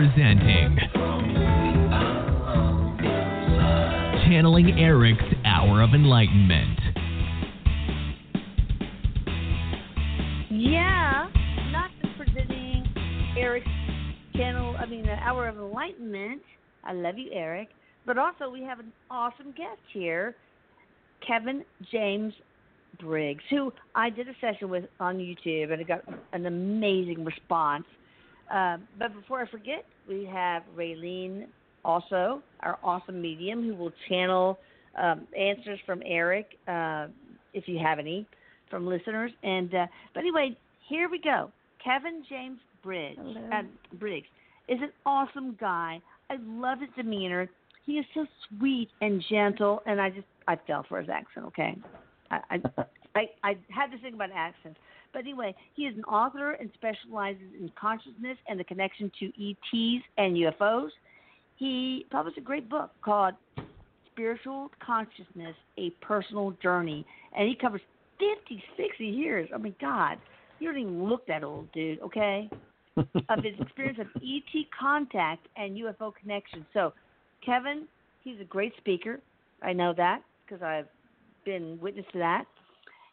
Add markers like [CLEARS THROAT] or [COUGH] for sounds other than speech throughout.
presenting Channeling Erik's Hour of Enlightenment. Yeah, not just presenting Erik's channel, I mean, the Hour of Enlightenment. I love you, Erik. But also, we have an awesome guest here, Kevin James Briggs, who I did a session with on YouTube, and I got an amazing response. Uh, but before I forget, we have Raylene, also our awesome medium, who will channel um, answers from Erik, uh, if you have any, from listeners. And uh, but anyway, here we go. Kevin James Briggs, uh, Briggs is an awesome guy. I love his demeanor. He is so sweet and gentle, and I just I fell for his accent. Okay, I I I, I had to think about accents. But anyway, he is an author and specializes in consciousness and the connection to ETs and UFOs. He published a great book called Spiritual Consciousness A Personal Journey, and he covers 50, 60 years. Oh my God, you don't even look that old, dude, okay? [LAUGHS] of his experience of ET contact and UFO connection. So, Kevin, he's a great speaker. I know that because I've been witness to that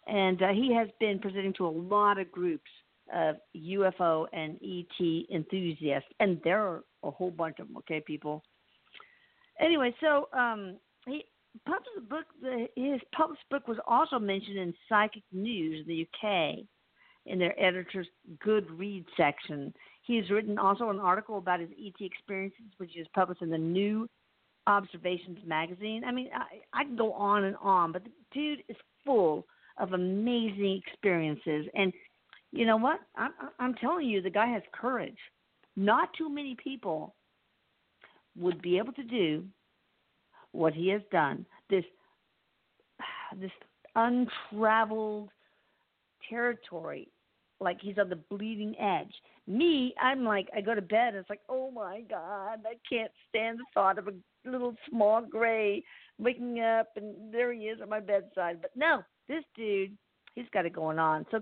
and uh, he has been presenting to a lot of groups of UFO and ET enthusiasts, and there are a whole bunch of them. Okay, people. Anyway, so um, he book. The, his published book was also mentioned in Psychic News in the UK in their editor's good read section. He's written also an article about his ET experiences, which is published in the New Observations magazine. I mean, I, I can go on and on, but the dude is full of amazing experiences. And you know what? I'm, I'm telling you, the guy has courage. Not too many people would be able to do what he has done. This [SIGHS] this untraveled territory, like he's on the bleeding edge. Me, I'm like, I go to bed and it's like, oh my God, I can't stand the thought of a little small gray waking up and there he is at my bedside. But no, this dude, he's got it going on. So,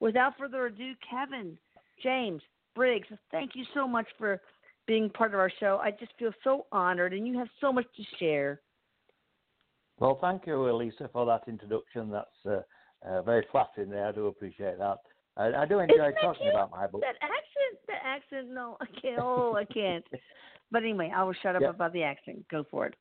without further ado, Kevin, James, Briggs, thank you so much for being part of our show. I just feel so honored, and you have so much to share. Well, thank you, Elisa, for that introduction. That's uh, uh, very flattering there. I do appreciate that. I, I do enjoy talking about my book. That accent, the accent, no, I can't. Oh, I can't. [LAUGHS] but anyway, I will shut up about the accent. Go for it.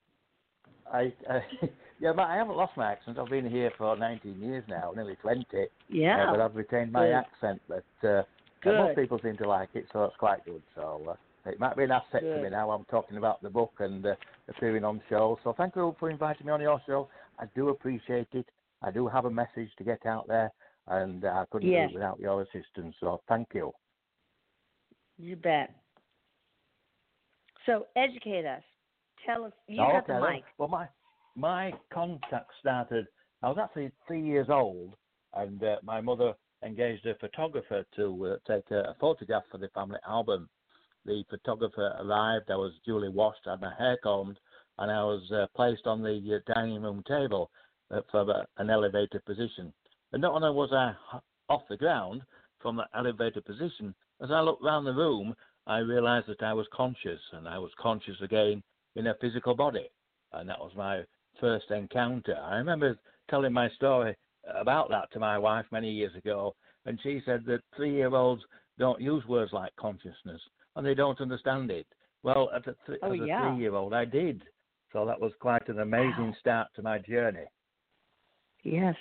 I, I [LAUGHS] yeah, but I haven't lost my accent. I've been here for 19 years now, nearly 20. Yeah. Uh, but I've retained my Good. accent. But uh, Good. most people seem to like it, so it's quite good. So uh, it might be an asset to me now. I'm talking about the book and uh, appearing on shows. So thank you all for inviting me on your show. I do appreciate it. I do have a message to get out there, and uh, I couldn't Yes. do it without your assistance. So thank you. You bet. So educate us. Tell us. You Oh, got the okay, then. mic. Well, my my contact started. I was actually three years old, and uh, my mother engaged a photographer to uh, take a, a photograph for the family album. The photographer arrived. I was duly washed, had my hair combed, and I was uh, placed on the uh, dining room table uh, from a, an elevated position. And not only was I off the ground from the elevated position, as I looked round the room, I realised that I was conscious, and I was conscious again in a physical body. And that was my first encounter. I remember telling my story about that to my wife many years ago, and she said that three year olds don't use words like consciousness and they don't understand it. Well, as a, th- Oh, as a yeah. three year old, I did. So that was quite an amazing Wow. start to my journey. Yes.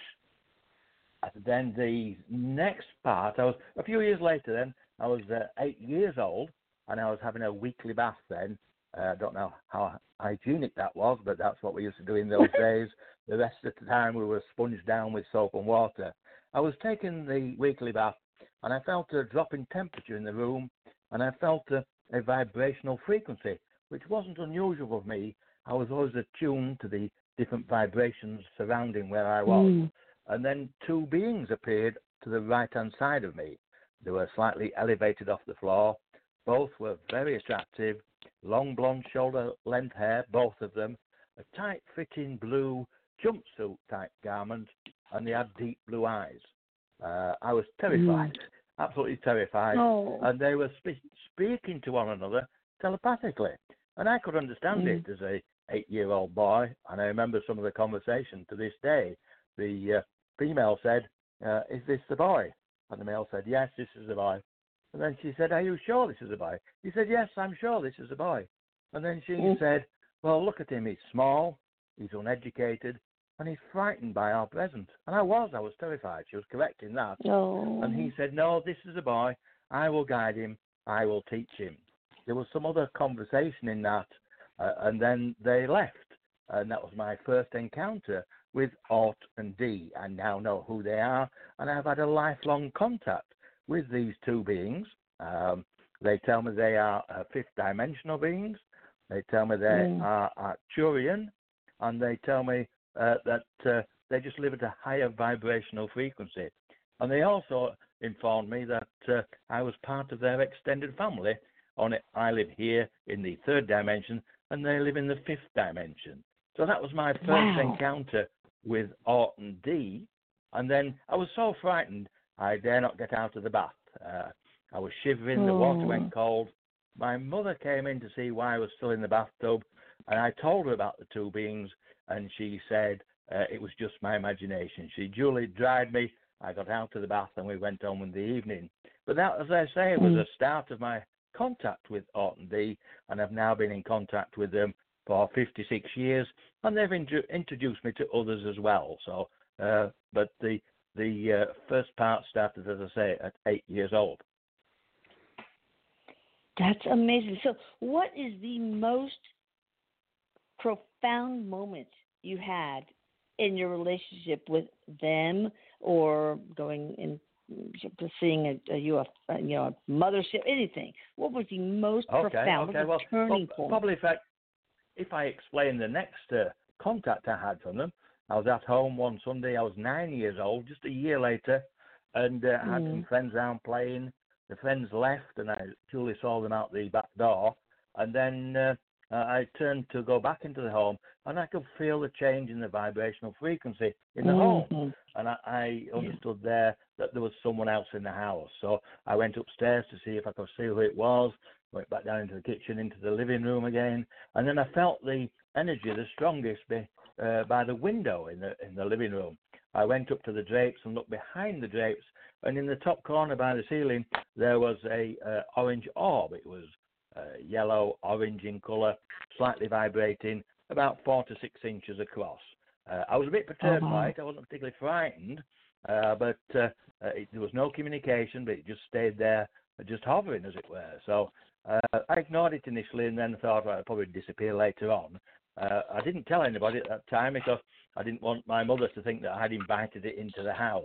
And then the next part, I was a few years later. Then I was uh, eight years old, and I was having a weekly bath. Then I don't know how hygienic that was, but that's what we used to do in those [LAUGHS] days. The rest of the time, we were sponged down with soap and water. I was taking the weekly bath, and I felt a drop in temperature in the room, and I felt a, a vibrational frequency, which wasn't unusual for me. I was always attuned to the different vibrations surrounding where I was Mm. and then two beings appeared to the right hand side of me. They were slightly elevated off the floor. Both were very attractive, long blonde shoulder length hair, both of them, a tight fitting blue jumpsuit type garment, and they had deep blue eyes. Uh, I was terrified, absolutely terrified. Oh. And they were spe- speaking to one another, telepathically. And I could understand Mm. it as a eight-year-old boy, and I remember some of the conversation to this day. The uh, female said, uh, "Is this the boy?" And the male said, "Yes, this is the boy." And then she said, "Are you sure this is a boy?" He said, "Yes, I'm sure this is a boy." And then she Mm. said, "Well, look at him. He's small, he's uneducated, and he's frightened by our presence." And I was, I was terrified. She was correct in that. Oh. And he said, No, this is a boy. I will guide him. I will teach him. There was some other conversation in that, uh, and then they left. And that was my first encounter with Art and Dee. I now know who they are, and I've had a lifelong contact with these two beings. Um, they tell me they are uh, fifth dimensional beings. They tell me they Mm. are Arcturian, and they tell me uh, that uh, they just live at a higher vibrational frequency. And they also informed me that uh, I was part of their extended family. On it, I live here in the third dimension, and they live in the fifth dimension. So that was my first Wow. encounter with Art and Dee. And then I was so frightened, I dare not get out of the bath. Uh, I was shivering, the water Oh. went cold. My mother came in to see why I was still in the bathtub, and I told her about the two beings, and she said uh, it was just my imagination. She duly dried me. I got out of the bath, and we went on in the evening. But that, as I say, was Mm. the start of my contact with Art and Dee, and I've now been in contact with them for 56 years, and they've intro- introduced me to others as well. So, uh, but the the uh, first part started, as I say, at eight years old. That's amazing. So, what is the most profound moment you had in your relationship with them, or going in seeing a, a you know, a mothership, anything? What was the most Okay, profound? okay. Well, turning well, point? probably if I if I explain the next uh, contact I had from them, I was at home one Sunday. I was nine years old, just a year later, and uh, I had some Mm. friends around playing. The friends left, and I truly saw them out the back door. And then uh, I turned to go back into the home, and I could feel the change in the vibrational frequency in the home Mhm. and I, I understood there that there was someone else in the house. So I went upstairs to see if I could see who it was. Went back down into the kitchen, into the living room again, and then I felt the energy the strongest be, uh, by the window in the in the living room. I went up to the drapes and looked behind the drapes, and in the top corner by the ceiling there was a uh, orange orb. It was uh, yellow, orange in colour, slightly vibrating, about four to six inches across. Uh, I was a bit perturbed wow. by it. I wasn't particularly frightened, uh, but uh, it, there was no communication, but it just stayed there, just hovering, as it were. So uh, I ignored it initially and then thought well, it'd probably disappear later on. Uh, I didn't tell anybody at that time because I didn't want my mother to think that I had invited it into the house.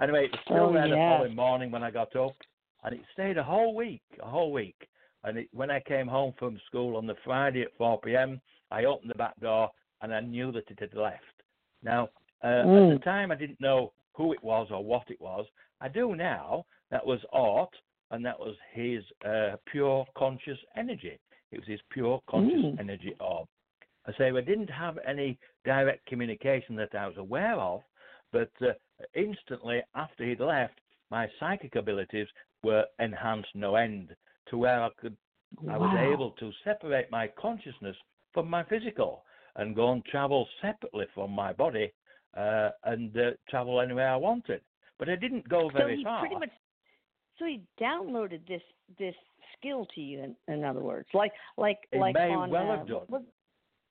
Anyway, it was still Oh, there the following morning when I got up, and it stayed a whole week, a whole week. And it, when I came home from school on the Friday at 4 p.m., I opened the back door and I knew that it had left. Now, uh, at Mm. the time, I didn't know who it was or what it was. I do now. That was Art, and that was his uh, pure conscious energy. It was his pure conscious Mm. energy orb. I say we didn't have any direct communication that I was aware of, but uh, instantly after he'd left, my psychic abilities were enhanced no end to where I could I was able to separate my consciousness from my physical and go and travel separately from my body uh, and uh, travel anywhere I wanted. But I didn't go So very he far. pretty much, so he downloaded this this skill to you. In, in other words, like like He like may on. well uh, have done. what-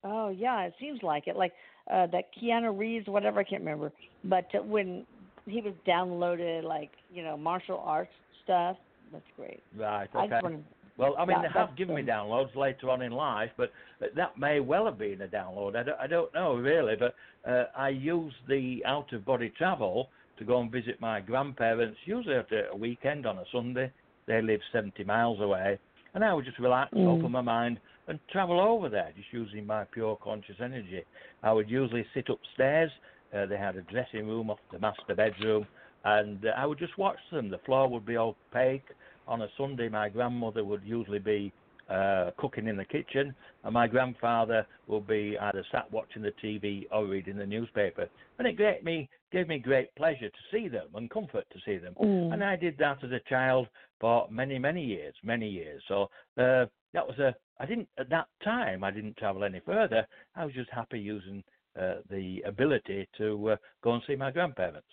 oh yeah, it seems like it. Like uh, that Keanu Reeves, whatever I can't remember. But uh, when he was downloaded, like you know, martial arts stuff. That's great. right, I okay. just to. Well, I mean, they have given me downloads later on in life, but that may well have been a download. I don't, I don't know really, but uh, I use the out of body travel to go and visit my grandparents, usually after a weekend on a Sunday. They live 70 miles away, and I would just relax, Mm. open my mind, and travel over there, just using my pure conscious energy. I would usually sit upstairs. Uh, they had a dressing room off the master bedroom, and uh, I would just watch them. The floor would be opaque on a Sunday, my grandmother would usually be uh, cooking in the kitchen, and my grandfather would be either sat watching the TV or reading the newspaper. And it gave me gave me great pleasure to see them and comfort to see them. Mm. And I did that as a child for many, many years, many years. So uh, that was a. I didn't at that time. I didn't travel any further. I was just happy using uh, the ability to uh, go and see my grandparents.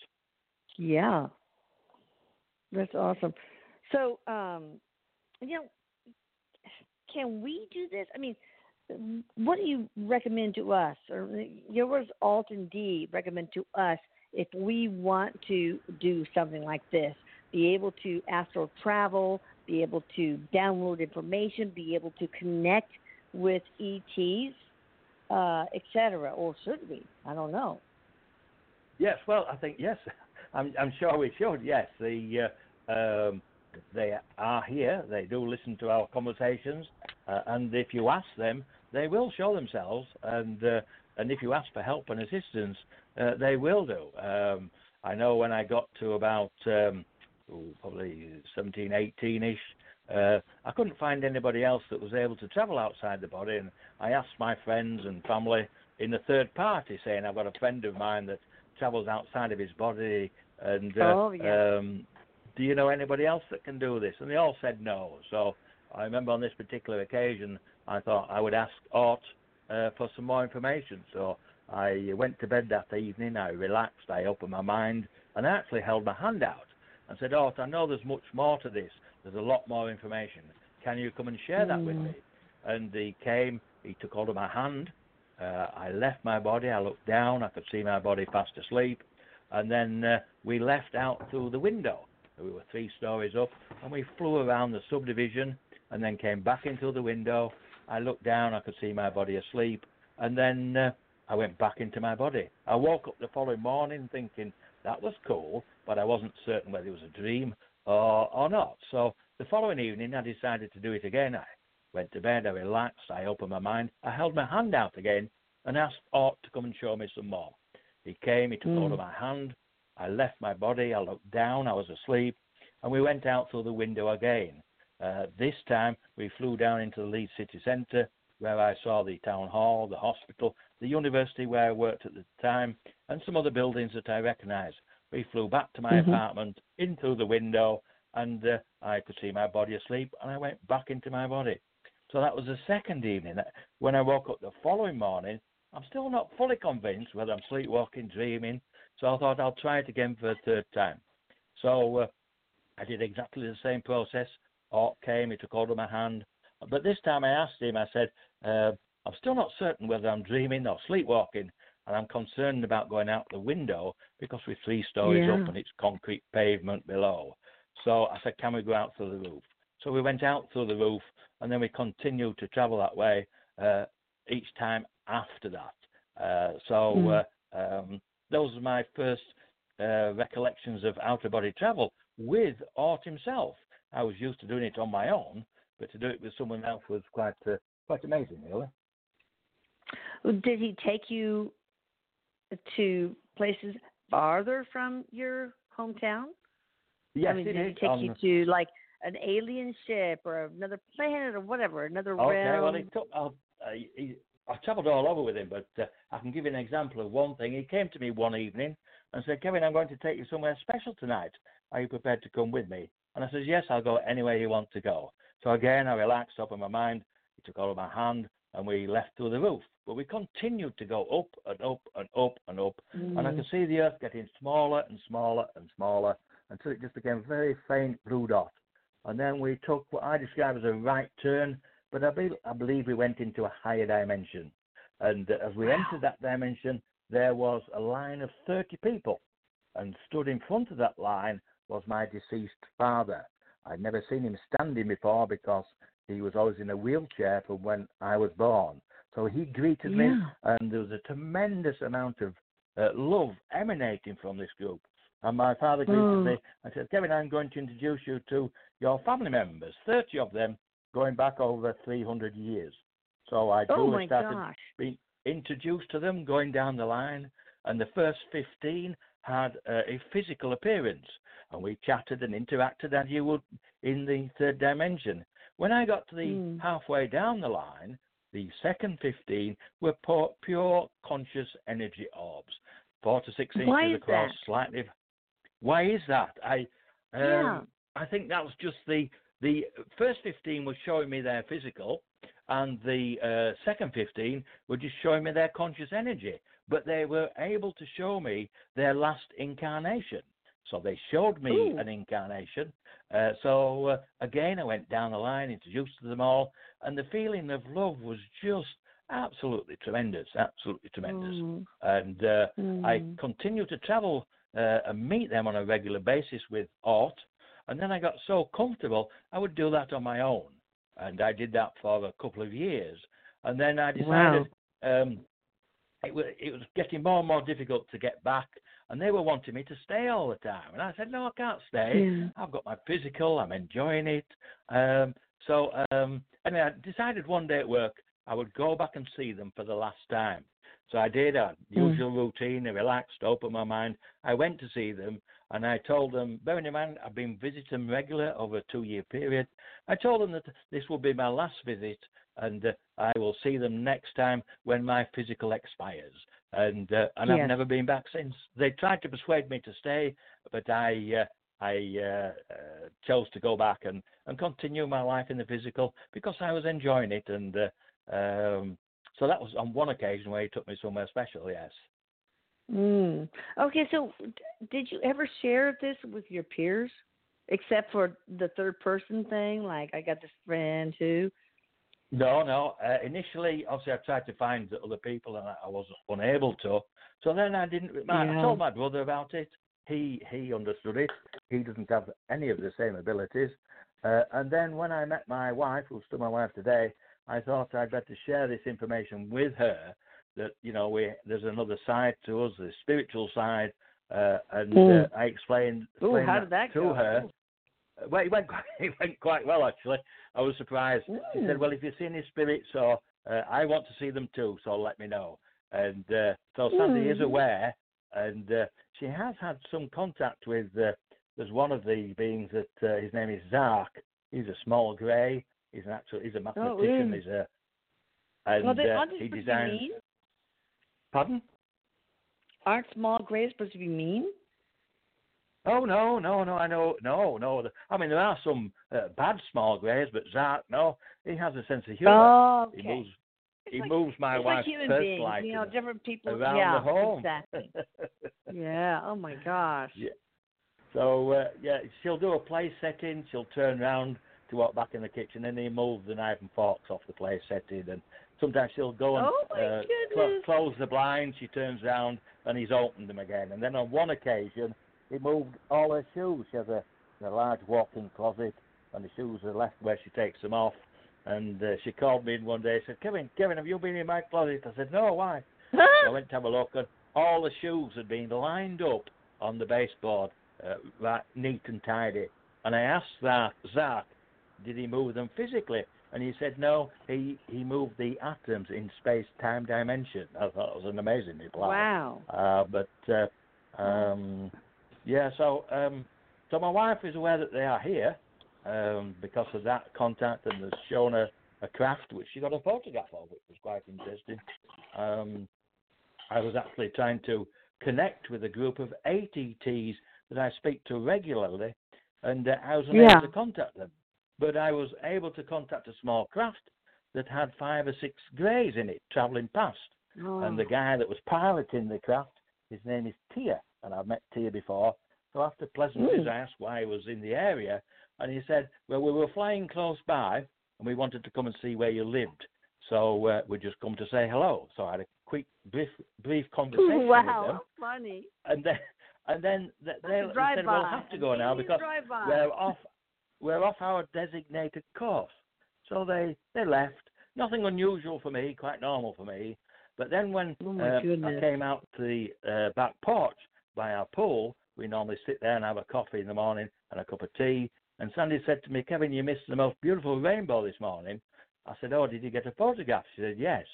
Yeah. That's awesome. So, um, you know, can we do this? I mean, what do you recommend to us, or you know, what does Art and Dee recommend to us if we want to do something like this? Be able to astral travel, be able to download information, be able to connect with ETs, uh, etc. Or should we? I don't know. Yes, well, I think yes. [LAUGHS] I'm, I'm sure we should. Yes, the uh, um, they are here. They do listen to our conversations, uh, and if you ask them, they will show themselves. And uh, and if you ask for help and assistance, uh, they will do. Um, I know when I got to about um, ooh, probably 17, 18 ish, uh, I couldn't find anybody else that was able to travel outside the body, and I asked my friends and family in the third party, saying I've got a friend of mine that travels outside of his body, and uh, Oh, yeah. um, do you know anybody else that can do this? And they all said no. So I remember on this particular occasion, I thought I would ask Art uh, for some more information. So I went to bed that evening. I relaxed. I opened my mind, and I actually held my hand out and said, "Art, I know there's much more to this. There's a lot more information. Can you come and share that with Mm. me?" And he came. He took hold of my hand. Uh, I left my body. I looked down. I could see my body fast asleep. And then uh, we left out through the window. We were three stories up, and we flew around the subdivision, and then came back into the window. I looked down. I could see my body asleep, and then uh, I went back into my body. I woke up the following morning thinking that was cool, but I wasn't certain whether it was a dream or or not. So the following evening, I decided to do it again. I went to bed. I relaxed. I opened my mind. I held my hand out again and asked Art to come and show me some more. He came. He took hold of Mm. my hand. I left my body. I looked down. I was asleep, and we went out through the window again. Uh, this time, we flew down into the Leeds city centre, where I saw the town hall, the hospital, the university where I worked at the time, and some other buildings that I recognised. We flew back to my Mhm. apartment, in through the window, and uh, I could see my body asleep, and I went back into my body. So that was the second evening. When I woke up the following morning, I'm still not fully convinced whether I'm sleepwalking, dreaming. So I thought I'll try it again for a third time. So uh, I did exactly the same process. Art came, he took hold of my hand. But this time I asked him, I said, uh, I'm still not certain whether I'm dreaming or sleepwalking, and I'm concerned about going out the window because we're three stories Yeah. up and it's concrete pavement below. So I said, Can we go out through the roof? So we went out through the roof, and then we continued to travel that way uh, each time after that. Uh, so Mm. uh, um, those are my first uh, recollections of outer body travel with Art himself. I was used to doing it on my own, but to do it with someone else was quite uh, quite amazing, really. Did he take you to places farther from your hometown? Yes, I mean, did he take on- you to like an alien ship or another planet or whatever, another Okay, realm? well, he took. Uh, he, he, I travelled all over with him, but uh, I can give you an example of one thing. He came to me one evening and said, "Kevin, I'm going to take you somewhere special tonight. Are you prepared to come with me?" And I said, "Yes, I'll go anywhere you want to go." So again, I relaxed, opened my mind. He took hold of my hand, and we left through the roof. But we continued to go up and up and up and up, and I Mm. could see the earth getting smaller and smaller and smaller until it just became a very faint blue dot. And then we took what I describe as a right turn, but I, be, I believe we went into a higher dimension. And as we Wow. entered that dimension, there was a line of 30 people. And stood in front of that line was my deceased father. I'd never seen him standing before because he was always in a wheelchair from when I was born. So he greeted me, and there was a tremendous amount of uh, love emanating from this group. And my father greeted Mm. me and said, Kevin, I'm going to introduce you to your family members, 30 of them going back over 300 years. So I Oh started gosh. being introduced to them going down the line, and the first 15 had uh, a physical appearance, and we chatted and interacted as you would in the third dimension. When I got to the Mm. halfway down the line, the second 15 were pu- pure conscious energy orbs. four to six inches across, that? slightly. Why is that? I um, Yeah. I think that was just the the first fifteen was showing me their physical, and the uh, second fifteen were just showing me their conscious energy. But they were able to show me their last incarnation. So they showed me Ooh. an incarnation. Uh, so uh, again, I went down the line, introduced to them all, and the feeling of love was just absolutely tremendous, absolutely tremendous. Mm, And uh, I continued to travel uh, and meet them on a regular basis with Art. And then I got so comfortable, I would do that on my own. And I did that for a couple of years. And then I decided um, it, was, it was getting more and more difficult to get back. And they were wanting me to stay all the time. And I said, no, I can't stay. Yeah. I've got my physical, I'm enjoying it. Um, so um, anyway, I decided one day at work I would go back and see them for the last time. So I did a Mm. usual routine, I relaxed, opened my mind. I went to see them and I told them, bearing in mind I've been visiting them regular over a two year period, I told them that this will be my last visit and uh, I will see them next time when my physical expires. And uh, and Yes. I've never been back since. They tried to persuade me to stay, but I uh, I uh, uh, chose to go back and, and continue my life in the physical because I was enjoying it. And uh, um, so that was on one occasion where he took me somewhere special. Yes. Mm. Okay, so did you ever share this with your peers, except for the third person thing? Like, I got this friend who. No, no. Uh, initially, obviously, I tried to find other people, and I, I was unable to. So then I didn't. My, I told my brother about it. He he understood it. He doesn't have any of the same abilities. Uh, and then when I met my wife, who's still my wife today, I thought I'd better share this information with her. That you know, we there's another side to us, the spiritual side, uh, and Mm. uh, I explained, Ooh, explained how did that to go? her. Well, it went [LAUGHS] quite, it went quite well actually. I was surprised. She said, Mm. "Well, if you see any spirits, or uh, I want to see them too, so let me know." And uh, so Sandy is Mm. aware, and uh, she has had some contact with. Uh, there's one of the beings that uh, his name is Zark. He's a small grey. He's an actual. He's a mathematician. mm. He's a. And Well, uh, he designs. to be mean? Pardon? Aren't small grays supposed to be mean? Oh no, no, no! I know, no, no. I mean, there are some uh, bad small greys, but Zark, no, he has a sense of humour. Oh, okay. He moves. It's he like- moves my it's like wife's human purse beings, like you know, different people. around yeah, the home. exactly. [LAUGHS] yeah. Oh my gosh. Yeah. So uh, yeah, she'll do a place setting. She'll turn round to walk back in the kitchen, and he moves the knife and forks off the place setting. And sometimes she'll go and Oh, uh, goodness. close the blinds. She turns round, and he's opened them again. And then on one occasion, he moved all her shoes. She has a, a large walk-in closet, and the shoes are left where she takes them off. And uh, she called me in one day. and said, "Kevin, Kevin, have you been in my closet?" I said, "No, why?" [LAUGHS] I went to have a look, and all the shoes had been lined up on the baseboard, uh, right, neat and tidy. And I asked Zark, Zark, did he move them physically? And he said, no, he, he moved the atoms in space-time dimension. I thought it was an amazing reply. wow. Uh, but, uh, um, yeah, so um, so my wife is aware that they are here um, because of that contact and has shown her a craft which she got a photograph of, which was quite interesting. Um, I was actually trying to connect with a group of ETs that I speak to regularly, and uh, I was unable Yeah. to contact them. But I was able to contact a small craft that had five or six greys in it travelling past. Oh. And the guy that was piloting the craft, his name is Tia, and I've met Tia before. So after pleasantries, Mm. I asked why he was in the area, and he said, "Well, we were flying close by, and we wanted to come and see where you lived, so uh, we just come to say hello." So I had a quick, brief, brief conversation with wow. them, how Funny. and then, and then th- they, they said. "We'll have to go now because we're off, we're off our designated course." So they they left. Nothing unusual for me, quite normal for me. But then when Oh, uh, I came out to the uh, back porch by our pool, we normally sit there and have a coffee in the morning and a cup of tea. And Sandy said to me, Kevin, you missed the most beautiful rainbow this morning. I said, Oh, did you get a photograph? She said, Yes.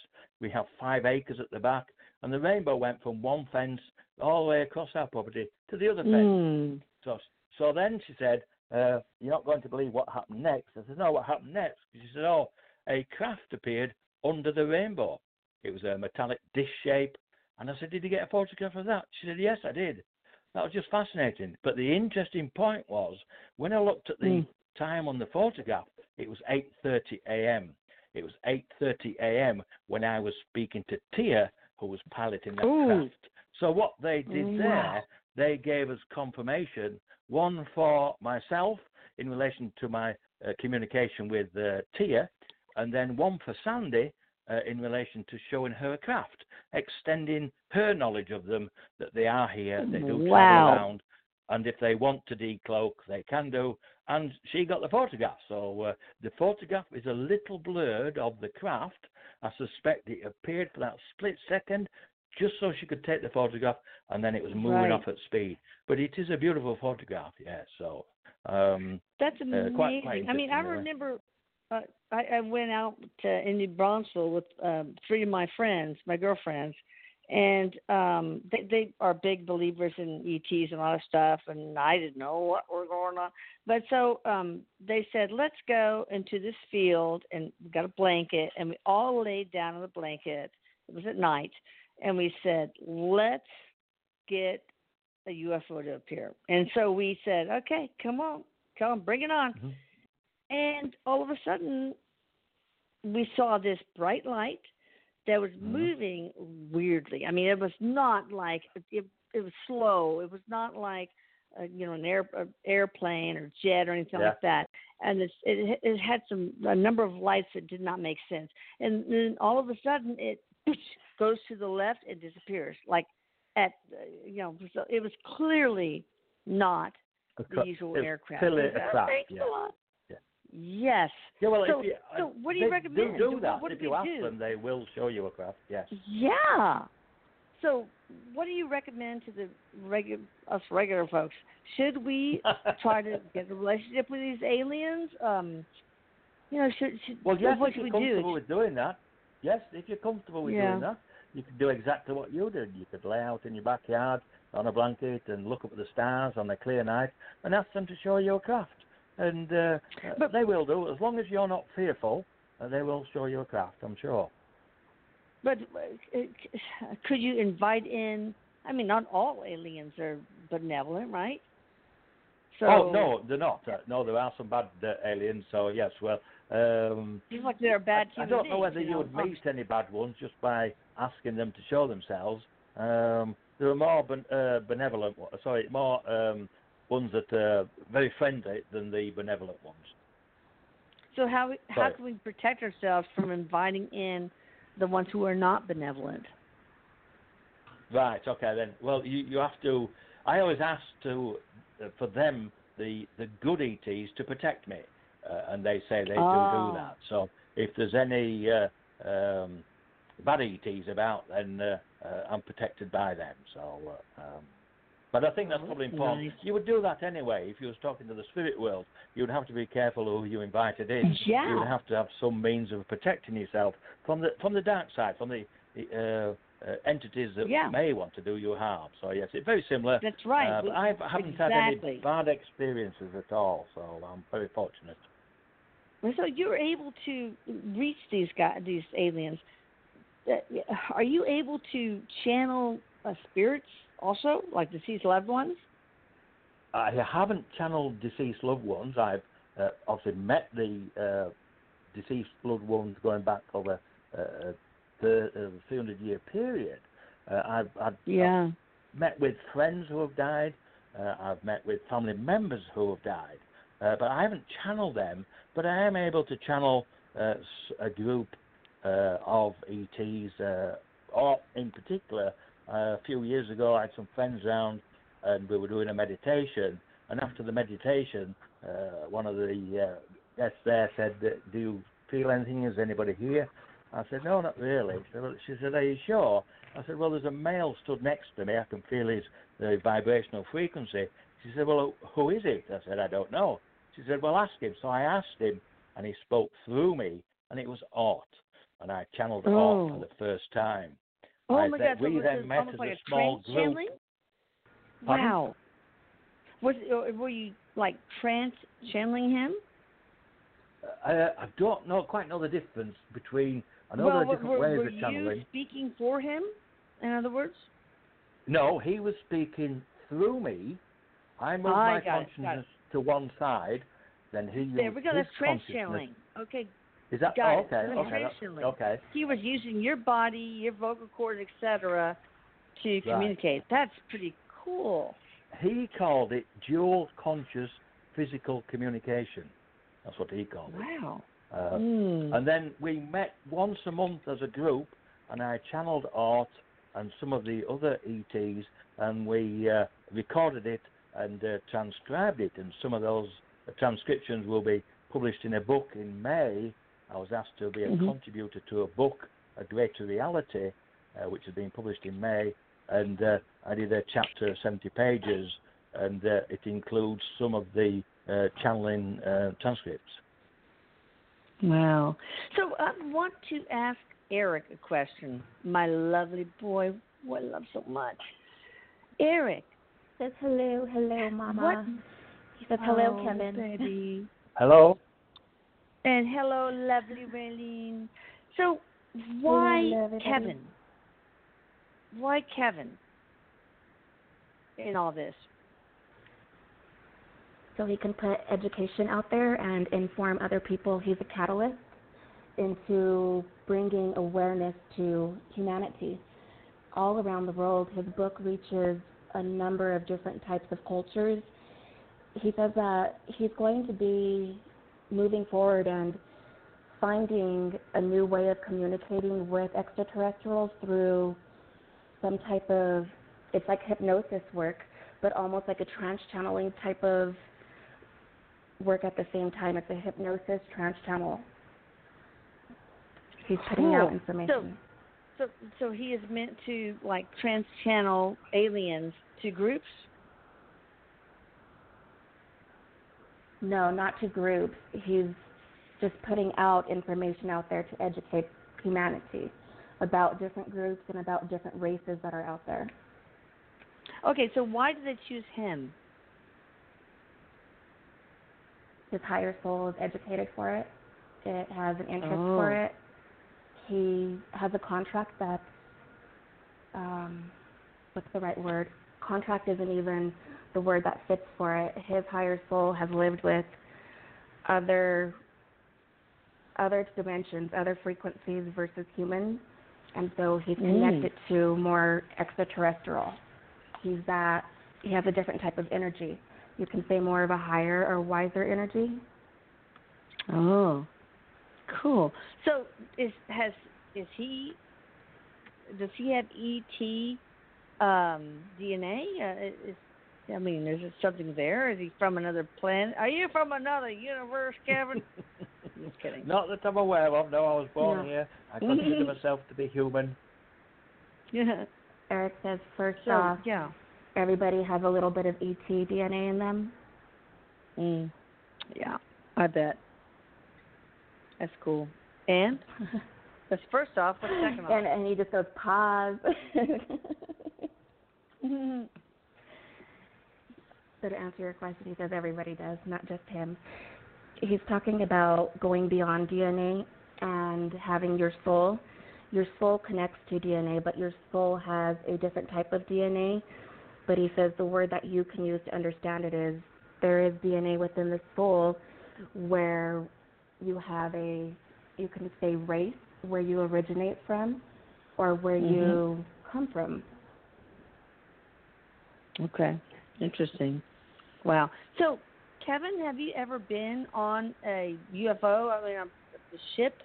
We have five acres at the back, and the rainbow went from one fence all the way across our property to the other fence. Mm. So, so then she said, uh, "You're not going to believe what happened next." I said, "No, what happened next?" She said, "Oh, a craft appeared under the rainbow. It was a metallic dish shape, And I said, Did you get a photograph of that? She said, Yes, I did. That was just fascinating. But the interesting point was when I looked at the Mm. time on the photograph, it was 8:30 a.m. It was 8:30 a.m. when I was speaking to Tia, who was piloting that Ooh. craft. So what they did Wow. there, they gave us confirmation. One for myself in relation to my uh, communication with uh, Tia, and then one for Sandy uh, in relation to showing her craft, extending her knowledge of them that they are here, they do Wow. travel around, and if they want to decloak, they can do. And she got the photograph, so uh, the photograph is a little blurred of the craft. I suspect it appeared for that split second, just so she could take the photograph, and then it was moving Right. off at speed. But it is a beautiful photograph, yeah. So um, That's Uh, amazing. quite- quite I mean, I remember uh, I, I went out to in New Braunfels with um, three of my friends, my girlfriends, and um, they, they are big believers in ETs and a lot of stuff. And I didn't know what were going on, but so um, they said, "Let's go into this field," and we got a blanket, and we all laid down on the blanket. It was at night, and we said, "Let's get a UFO to appear." And so we said, "Okay, come on, come on, bring it on." Mhm. And all of a sudden, we saw this bright light that was Mhm. moving weirdly. I mean, it was not like it. It was slow. It was not like uh, you know an air airplane or jet or anything Yeah. like that. And it's, it it had some a number of lights that did not make sense. And then all of a sudden, it [CLEARS THROAT] goes to the left and disappears. Like at uh, you know, so it was clearly not the usual it's aircraft. clearly Is a that- craft, thanks yeah. A lot. Yeah. Yes. Yeah, well, So- if you, so uh, what do you they recommend? Do, do that. what if you ask do? them, they will show you a craft. Yes. Yeah. So, what do you recommend to the regular us regular folks? Should we [LAUGHS] try to get a relationship with these aliens? Um, you know, should, should well, yes, what if you're we do? comfortable with doing that. Yes, if you're comfortable with Yeah. doing that, you could do exactly what you did. You could lay out in your backyard on a blanket and look up at the stars on a clear night and ask them to show you a craft. And uh, But- they will do. As long as you're not fearful, uh, they will show you a craft, I'm sure. But uh, could you invite in? I mean, not all aliens are benevolent, right? So, oh, no, they're not. Uh, no, there are some bad uh, aliens, so yes, well. Um, Seems like they're bad I, I don't know whether you you would meet any bad ones just by asking them to show themselves. Um, there are more ben, uh, benevolent, sorry, more um, ones that are very friendly than the benevolent ones. So how how Sorry. can we protect ourselves from inviting in the ones who are not benevolent? Right. Okay. Then. Well, you you have to. I always ask to uh, for them the the good ETs to protect me, uh, and they say they Oh. do do that. So if there's any uh, um, bad ETs about, then uh, uh, I'm protected by them. So. Uh, um, but I think that's probably important. nice. You would do that anyway. If you was talking to the spirit world, you would have to be careful who you invited in. Yeah. You would have to have some means of protecting yourself from the from the dark side, from the uh, uh, entities that Yeah. may want to do you harm. So yes, it's very similar. That's right. Uh, but I haven't had any bad experiences at all, so I'm very fortunate. And So you're able to reach these guys, these aliens. Uh, Are you able to channel uh, spirits also, like deceased loved ones? I haven't channeled deceased loved ones. I've uh, obviously met the uh, deceased loved ones going back over uh, the uh, 300 year period. Uh, I've, I've, Yeah. met with friends who have died. Uh, I've met with family members who have died. Uh, but I haven't channeled them. But I am able to channel uh, a group uh, of ETs, uh, or in particular, uh, a few years ago, I had some friends round and we were doing a meditation. And after the meditation, uh, one of the uh, guests there said, "Do you feel anything? Is anybody here?" I said, "No, not really." She said, well, she said "Are you sure?" I said, "Well, there's a male stood next to me. I can feel his the vibrational frequency." She said, "Well, who is it?" I said, "I don't know." She said, "Well, ask him." So I asked him, and he spoke through me, and it was Art, and I channeled Art Oh. for the first time. Oh I my said, God! We was then met as like a small trance group. channeling? Wow. Was uh, were you like trance channeling him? I, I don't know quite know the difference between. I know well, there are were- different were, ways were of you speaking for him? In other words. No, he was speaking through me. I moved I my it, got it. consciousness to one side, then he used There we go. That's consciousness. trance-channeling. Okay. Is that Got oh, okay? Okay, okay. He was using your body, your vocal cords, etc., to communicate. That's pretty cool. He called it dual conscious physical communication. That's what he called it. Wow. Uh, Mm. And then we met once a month as a group, and I channeled Art and some of the other ETs, and we uh, recorded it and uh, transcribed it. And some of those transcriptions will be published in a book in May. I was asked to be a Mhm. contributor to a book, A Greater Reality, uh, which is being published in May. And uh, I did a chapter, of 70 pages, and uh, it includes some of the uh, channeling uh, transcripts. Wow. So I want to ask Erik a question. My lovely boy, who I love so much. Erik. says hello, hello, Mama. What? He says hello, Oh, Kevin. Baby. Hello? And hello, lovely Raylene. So, why Kevin? Why Kevin in all this? so he can put education out there and inform other people. He's a catalyst into bringing awareness to humanity all around the world. His book reaches a number of different types of cultures. He says that he's going to be moving forward and finding a new way of communicating with extraterrestrials through some type of it's like hypnosis work, but almost like a trance channeling type of work at the same time. It's a hypnosis trance channel. He's putting out Cool. information. So, so he is meant to like trance-channel aliens to groups. No, not to groups. He's just putting out information out there to educate humanity about different groups and about different races that are out there. Okay, so why did they choose him? His higher soul is educated for it. It has an interest Oh. for it. He has a contract that's um, what's the right word? Contract isn't even the word that fits for it. His higher soul has lived with other other dimensions, other frequencies versus humans, and so he's Mm. connected to more extraterrestrial. He's that he has a different type of energy. You can say more of a higher or wiser energy. Oh, cool. So is has is he? Does he have ET um, DNA? Uh, is I mean, is it something there? Is he from another planet? Are you from another universe, Kevin? [LAUGHS] Just kidding. Not that I'm aware of. No, I was born No. here. I consider [LAUGHS] myself to be human. Yeah. Erik says first So off, yeah. everybody has a little bit of ET DNA in them. Mm. Yeah, I bet. That's cool. And [LAUGHS] that's first off. What's second off? and and he just goes pause. So to answer your question, he says everybody does, not just him. He's talking about going beyond DNA and having your soul. Your soul connects to DNA, but your soul has a different type of DNA. But he says the word that you can use to understand it is there is DNA within the soul where you have a, you can say race, where you originate from, or where mm-hmm. you come from. Okay, interesting. Wow. So, Kevin, have you ever been on a UFO? I mean, on the ship?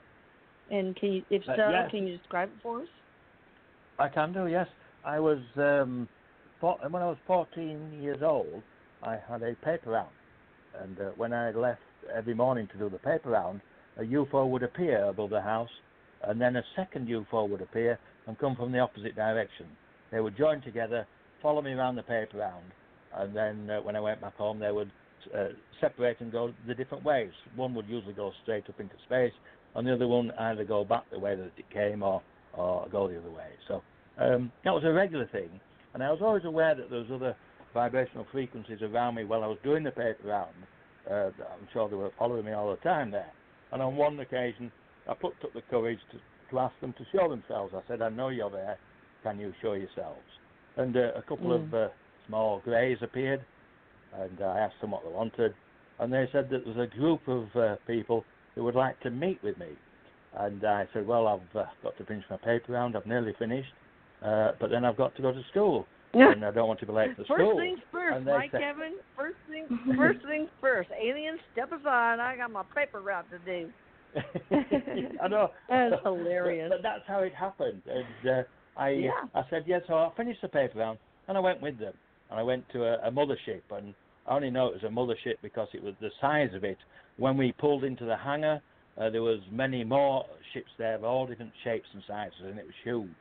And can you, if Uh, so, yes. can you describe it for us? I can do, yes. I was, um, when I was 14 years old, I had a paper round. And uh, when I left every morning to do the paper round, a UFO would appear above the house, and then a second UFO would appear and come from the opposite direction. They would join together, follow me around the paper round, and then uh, when I went back home, they would uh, separate and go the different ways. One would usually go straight up into space, and the other one either go back the way that it came or, or go the other way. So um, that was a regular thing, and I was always aware that there was other vibrational frequencies around me while I was doing the paper round. Uh, I'm sure they were following me all the time there. And on one occasion, I plucked up the courage to, to ask them to show themselves. I said, I know you're there. can you show yourselves? And uh, a couple Mm. of uh, small greys appeared, and I asked them what they wanted, and they said that there was a group of uh, people who would like to meet with me. And I said, well, I've uh, got to finish my paper round. I've nearly finished, uh, but then I've got to go to school, [LAUGHS] and I don't want to be late for First school. things first, And right, said- Kevin? First things [LAUGHS] first things first. Aliens, step aside. I got my paper route to do. [LAUGHS] I know. That's hilarious. But, but that's how it happened. And uh, I Yeah. I said yes, so I finished the paper round, and I went with them. And I went to a, a mothership, and I only know it was a mothership because it was the size of it. When we pulled into the hangar, uh, there was many more ships there of all different shapes and sizes, and it was huge.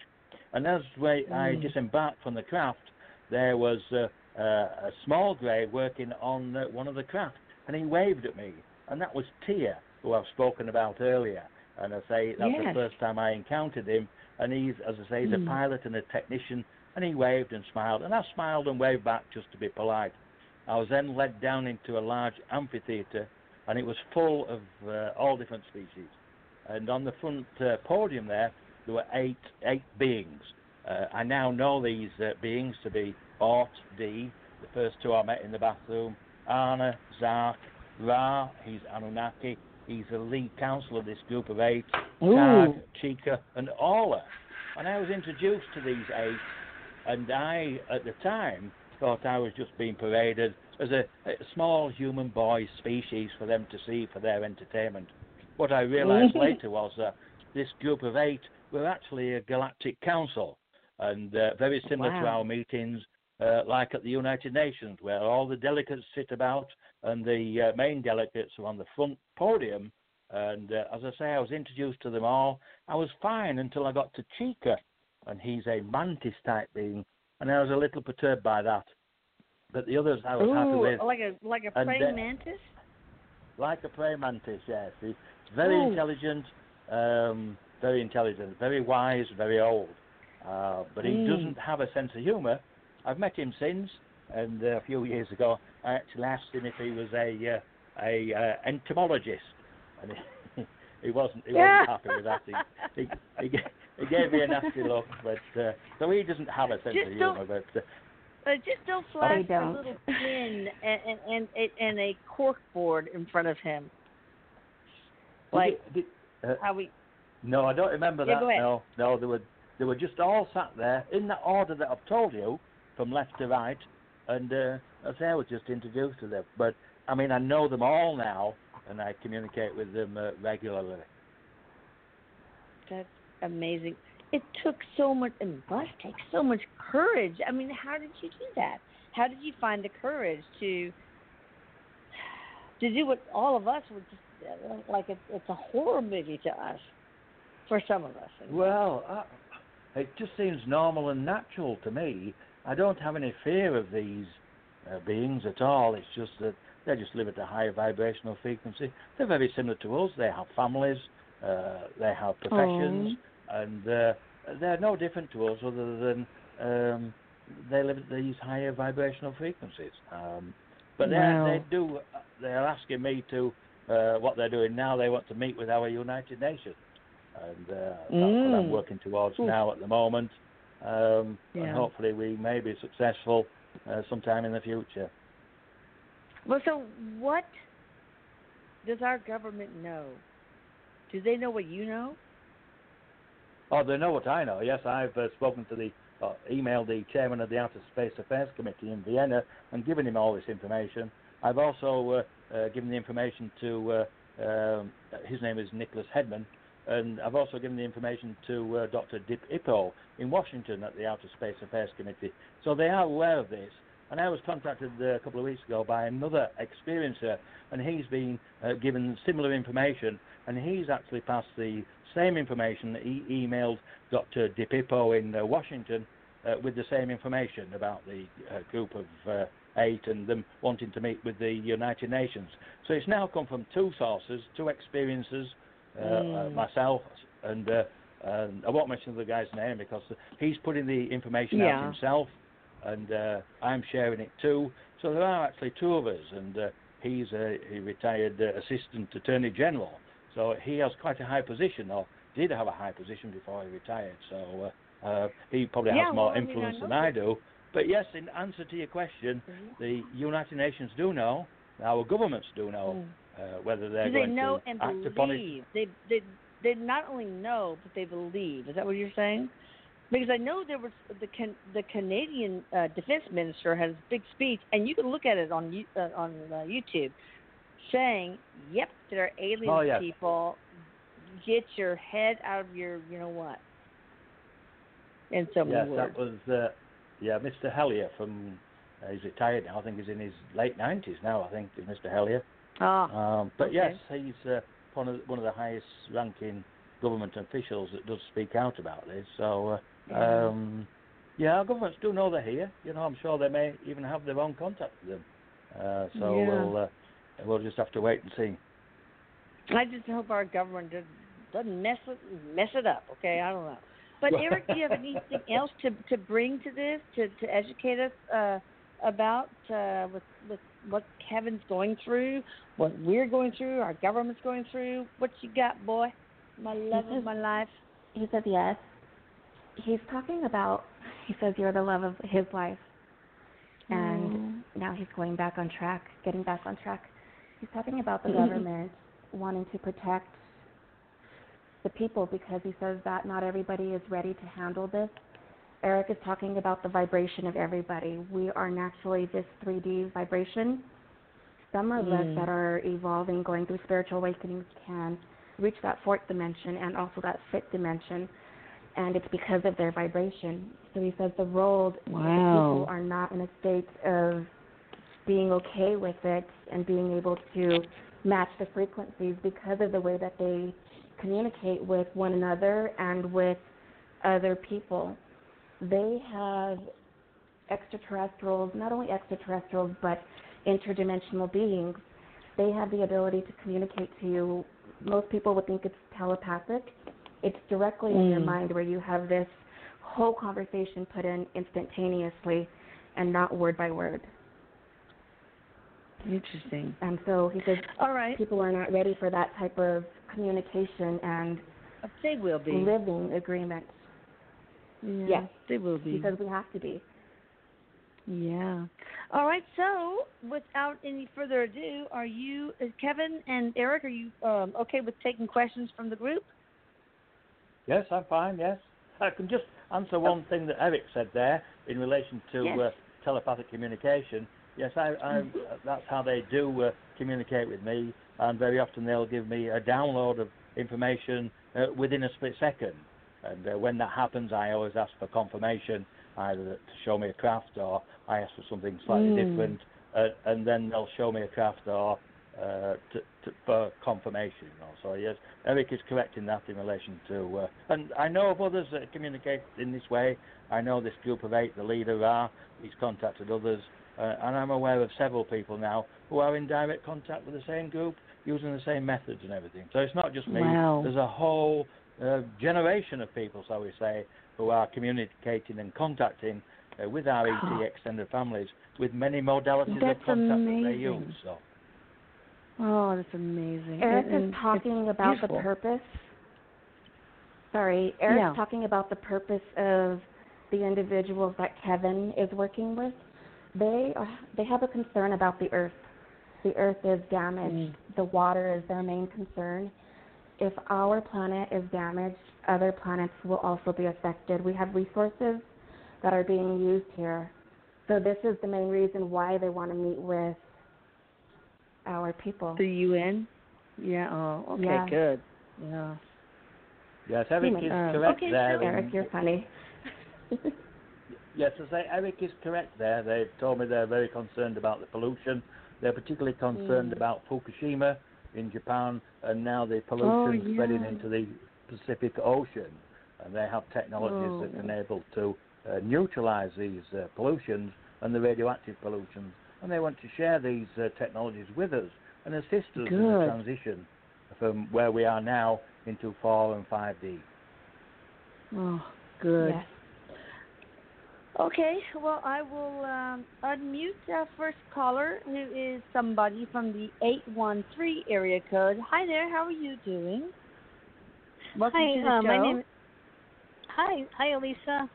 And as we, I Mm. disembarked from the craft, there was uh, uh, a small grey working on uh, one of the craft, and he waved at me, and that was Tia, who I've spoken about earlier. And I say that's the first time I encountered him, and he's, as I say, he's Mm. a pilot and a technician, and he waved and smiled, and I smiled and waved back just to be polite. I was then led down into a large amphitheatre, and it was full of uh, all different species. And on the front uh, podium there, there were eight eight beings. Uh, I now know these uh, beings to be Art, Dee, the first two I met in the bathroom, Anna, Zark, Ra, he's Anunnaki, he's the lead counsel of this group of eight, Ooh. Tag, Chica, and Orla. And I was introduced to these eight, and I, at the time, thought I was just being paraded as a, a small human boy species for them to see for their entertainment. What I realized [LAUGHS] later was that this group of eight were actually a galactic council, and uh, very similar to our meetings, uh, like at the United Nations, where all the delegates sit about and the uh, main delegates are on the front podium. And uh, as I say, I was introduced to them all. I was fine until I got to Chica, and he's a mantis type being, and I was a little perturbed by that. But the others I was happy Ooh, with, like a like a And praying mantis. like a praying mantis. Yes, he's very Ooh. intelligent, um, very intelligent, very wise, very old. Uh, but he Mm. doesn't have a sense of humour. I've met him since, and uh, a few years ago, I actually asked him if he was a uh, a uh, entomologist, and he, [LAUGHS] he wasn't. He wasn't happy with that. He, he, he, he gave me a nasty look, but uh, so he doesn't have a sense Just of humour. But uh, Uh, just don't flash a little pin and and and, and, a cork board in front of him. Like did, did, uh, how we. No, I don't remember Yeah, that. No, no, they were they were just all sat there in the order that I've told you, from left to right, and uh, as I say, I was just introduced to them. But I mean, I know them all now, and I communicate with them uh, regularly. That's amazing. It took so much, it must take so much courage. I mean, how did you do that? How did you find the courage to to do what all of us would just uh, like? It's, it's a horror movie to us, for some of us. Well, uh, it just seems normal and natural to me. I don't have any fear of these uh, beings at all. It's just that they just live at a higher vibrational frequency. They're very similar to us. They have families, uh, they have professions, and uh, they're no different to us other than um, they live at these higher vibrational frequencies. Um, but they Wow. they do. They're asking me to. Uh, what they're doing now, they want to meet with our United Nations, and uh, that's what I'm Mm. working towards Ooh. now at the moment. Um, Yeah. And hopefully, we may be successful uh, sometime in the future. Well, so what does our government know? Do they know what you know? Oh, they know what I know. Yes, I've uh, spoken to the, uh, emailed the chairman of the Outer Space Affairs Committee in Vienna and given him all this information. I've also uh, uh, given the information to, uh, um, his name is Nicholas Hedman, and I've also given the information to uh, Dr. Dip Ippo in Washington at the Outer Space Affairs Committee. So they are aware of this. And I was contacted uh, a couple of weeks ago by another experiencer, and he's been uh, given similar information, and he's actually passed the same information that he emailed Dr. DiPippo in uh, Washington uh, with the same information about the uh, group of uh, eight and them wanting to meet with the United Nations. So it's now come from two sources, two experiences, uh, uh, Mm. myself and. Uh, and I won't mention the guy's name because he's putting the information Yeah. out himself, and uh, I'm sharing it too. So there are actually two of us, and uh, he's a, a retired uh, assistant attorney general. So he has quite a high position, or did have a high position before he retired. So uh, Uh, he probably Yeah, has more well, I mean, I influence than I do. But yes, in answer to your question, the United Nations do know, our governments do know uh, whether they're Do they going know to and act upon it. believe? They they they not only know but they believe. Is that what you're saying? Because I know there was the can, the Canadian uh, defense minister has a big speech, and you can look at it on uh, on uh, YouTube, saying, "Yep, there are alien Oh, yes. people. Get your head out of your you know what." In so many Yes, words. that was uh, yeah, Mr. Hellyer from. Uh, he's retired now. I think he's in his late nineties now. I think Mr. Hellyer. Ah, Um, but Okay. yes, he's uh, one of one of the highest ranking government officials that does speak out about this. So uh. Um, yeah, our governments do know they're here. You know, I'm sure they may even have their own contact with them. Uh, so Yeah. we'll uh, we'll just have to wait and see. I just hope our government does- doesn't mess it mess it up. Okay, I don't know. But Erik, do you have [LAUGHS] anything else to to bring to this to to educate us uh, about uh, with with what Kevin's going through, what we're going through, our government's going through? What you got, boy? My love of my life. He said yes. He's talking about. He says you're the love of his life, and now he's going back on track, getting back on track. He's talking about the government [LAUGHS] wanting to protect the people because he says that not everybody is ready to handle this. Erik is talking about the vibration of everybody. We are naturally this 3D vibration. Some of us Mm. that are evolving, going through spiritual awakenings, can reach that fourth dimension and also that fifth dimension, and it's because of their vibration. So he says the world, Wow. people are not in a state of being okay with it and being able to match the frequencies because of the way that they communicate with one another and with other people. They have extraterrestrials, not only extraterrestrials, but interdimensional beings. They have the ability to communicate to you. Most people would think it's telepathic. It's directly in your Mm. mind where you have this whole conversation put in instantaneously and not word by word. Interesting. And so he says All right, people are not ready for that type of communication and they will be. living agreement. Yeah, Yes. they will be. He says we have to be. Yeah. All right. So, without any further ado, are you, Kevin and Erik, are you um, okay with taking questions from the group? Yes, I'm fine. Yes, I can just answer one thing that Erik said there in relation to Yes. uh, telepathic communication. Yes, I, I, that's how they do uh, communicate with me, and very often they'll give me a download of information uh, within a split second. And uh, when that happens, I always ask for confirmation, either to show me a craft or I ask for something slightly Mm. different, uh, and then they'll show me a craft or uh, to, to, for confirmation. You know. So yes, Erik is correct in that in relation to, uh, and I know of others that communicate in this way. I know this group of eight, the leader Ra, he's contacted others, uh, and I'm aware of several people now who are in direct contact with the same group using the same methods and everything. So it's not just me. Wow. There's a whole uh, generation of people, shall we say, who are communicating and contacting uh, with our. ET extended families with many modalities That's of contact that they use. So. Oh, that's amazing. Erik And- is talking about the purpose. Sorry, Erik's Yeah. talking about the purpose of the individuals that Kevin is working with. They are, they have a concern about the earth. The earth is damaged. Mm. The water is their main concern. If our planet is damaged, other planets will also be affected. We have resources that are being used here. So this is the main reason why they want to meet with our people. The UN? Yeah, oh, okay, Yeah. good. Yeah. Yes, Erik Human. is Uh, correct okay, there. so- in- Erik, you're funny. [LAUGHS] Yes, I say Erik is correct there. They've told me they're very concerned about the pollution. They're particularly concerned Mm. about Fukushima in Japan, and now the pollution Oh, spreading into the Pacific Ocean. And they have technologies that Oh. can able to uh, neutralize these uh, pollutions and the radioactive pollutions. And they want to share these uh, technologies with us and assist us in the transition from where we are now into 4 and 5D. Oh, good. Yes. Okay, well, I will um, unmute our first caller, who is somebody from the 813 area code. Hi there, how are you doing? Welcome Hi, to the uh, show. my name. Hi, hi, Elisa.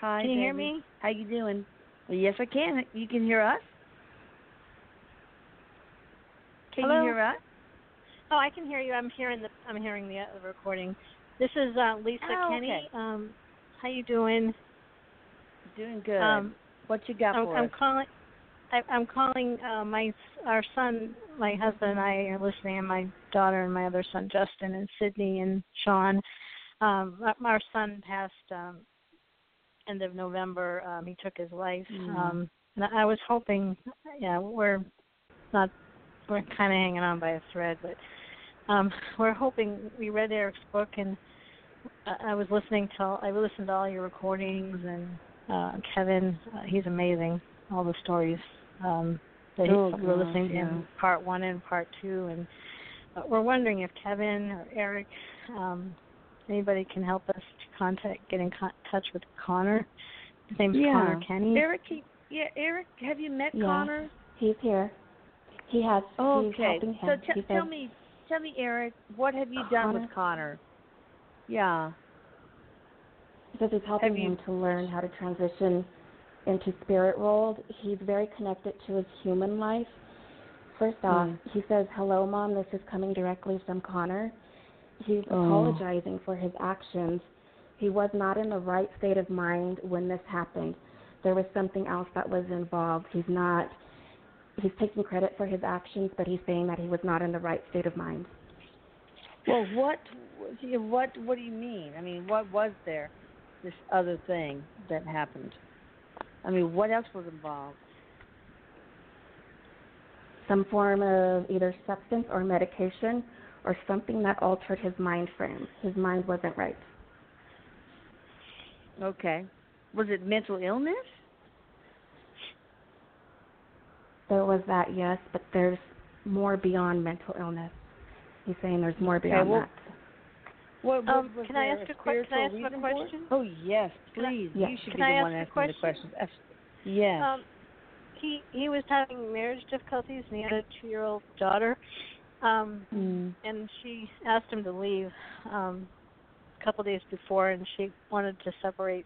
Hi. Can you hear me? How are you doing? Well, yes, I can. You can hear us. Can Hello? you hear us? Oh, I can hear you. I'm hearing the I'm hearing the, uh, recording. This is uh, Lisa Oh, Kenny. okay. Um, how you doing? Doing good. Um, what you got I'm, for I'm us? calling. I, I'm calling uh, my our son, my husband and I are listening, and my daughter and my other son Justin and Sydney and Sean. Um, our- our son passed um, end of November. Um, he took his life. Mm. Um, and I was hoping, yeah, we're not, we're kind of hanging on by a thread, but um, we're hoping. We read Erik's book, and I, I was listening to, all, I listened to all your recordings, and uh, Kevin, uh, he's amazing. All the stories um, that he, Oh, we're gosh, listening to yeah. him, part one and part two, and uh, we're wondering if Kevin or Erik, um, anybody can help us contact, get in con- touch with Connor. His name's Yeah. Connor Kenny. Erik, he- yeah, Erik, have you met Yeah. Connor? He's here. He has. He's Okay. So t- tell says, me, tell me, Erik, what have you done with Connor? Yeah. He says he's helping you- him to learn how to transition into spirit world. He's very connected to his human life. First off, Mm. he says, "Hello, mom. This is coming directly from Connor." He's Oh. apologizing for his actions. He was not in the right state of mind when this happened. There was something else that was involved. He's not. He's taking credit for his actions, but he's saying that he was not in the right state of mind. Well, what, what, what do you mean? I mean, what was there? This other thing that happened. I mean, what else was involved? some form of either substance or medication or something that altered his mind frame. His mind wasn't right. Okay. Was it mental illness? There was that, yes, but there's more beyond mental illness. He's saying there's more beyond well, that. What, Um, can I ask a que- can I ask a reason for question? Oh yes, Can I- please. Yeah. You should Can be I the ask one a asking the question? questions. Abs- Yes. Um, he he was having marriage difficulties, and he had a two-year-old daughter. Um, mm. and she asked him to leave um, a couple days before, and she wanted to separate.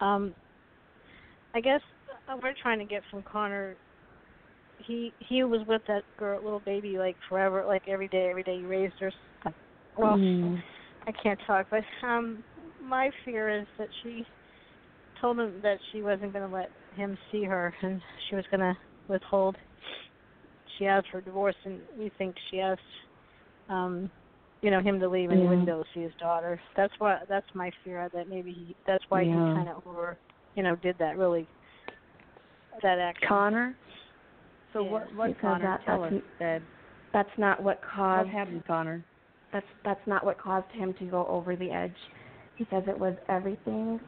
Um, I guess uh, we're trying to get from Connor. He he was with that girl, little baby, like forever, like every day, every day. He raised her. Well, Mm. I can't talk, but um, my fear is that she told him that she wasn't going to let him see her, and she was going to withhold. She asked for divorce, and we think she asked, um, you know, him to leave, and he Yeah. wouldn't to see his daughter. That's why. That's my fear that maybe he. That's why he kind of over, you know, did that really. That action. Connor. So Yeah. what? What Connor? that Tell us, that's- Dad. That's not what caused. What happened, Connor? that's that's not what caused him to go over the edge. He says it was everything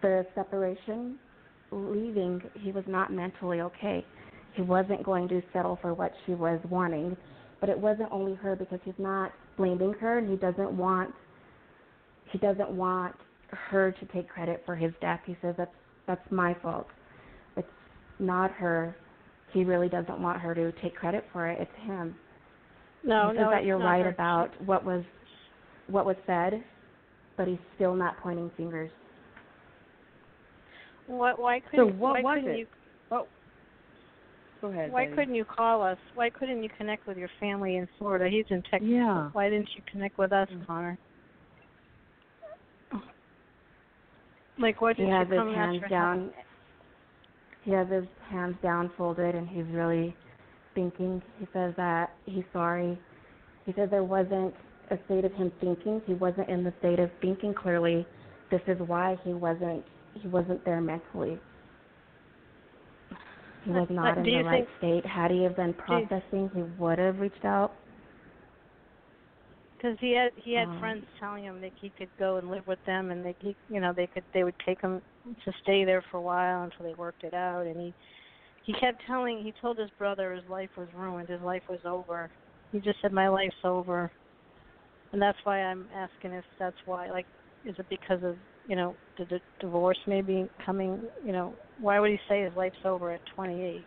the separation, leaving, he was not mentally okay. He wasn't going to settle for what she was wanting. But it wasn't only her because he's not blaming her and he doesn't want he doesn't want her to take credit for his death. He says that's that's my fault. It's not her. He really doesn't want her to take credit for it. It's him. No, he says no, that you're right her. about what was what was said, but he's still not pointing fingers. What? Why couldn't? So what why was couldn't it? you? Go ahead. Why baby. couldn't you call us? Why couldn't you connect with your family in Florida? He's in Texas. Yeah. Why didn't you connect with us, Mm. Connor? Like, what He did has you his come hands help? down. He has his hands down folded, and he's really thinking. He says that he's sorry. He says there wasn't a state of him thinking. He wasn't in the state of thinking clearly. This is why he wasn't. He wasn't there mentally. He was not but in the right think- state. Had he have been processing, he would have reached out. Because he had he had Um, friends telling him that he could go and live with them, and they he, you know they could they would take him to stay there for a while until they worked it out. And he he kept telling he told his brother his life was ruined, his life was over. He just said my life's over, and that's why I'm asking if that's why. Like, is it because of you know the d- divorce maybe coming? You know, why would he say his life's over at 28?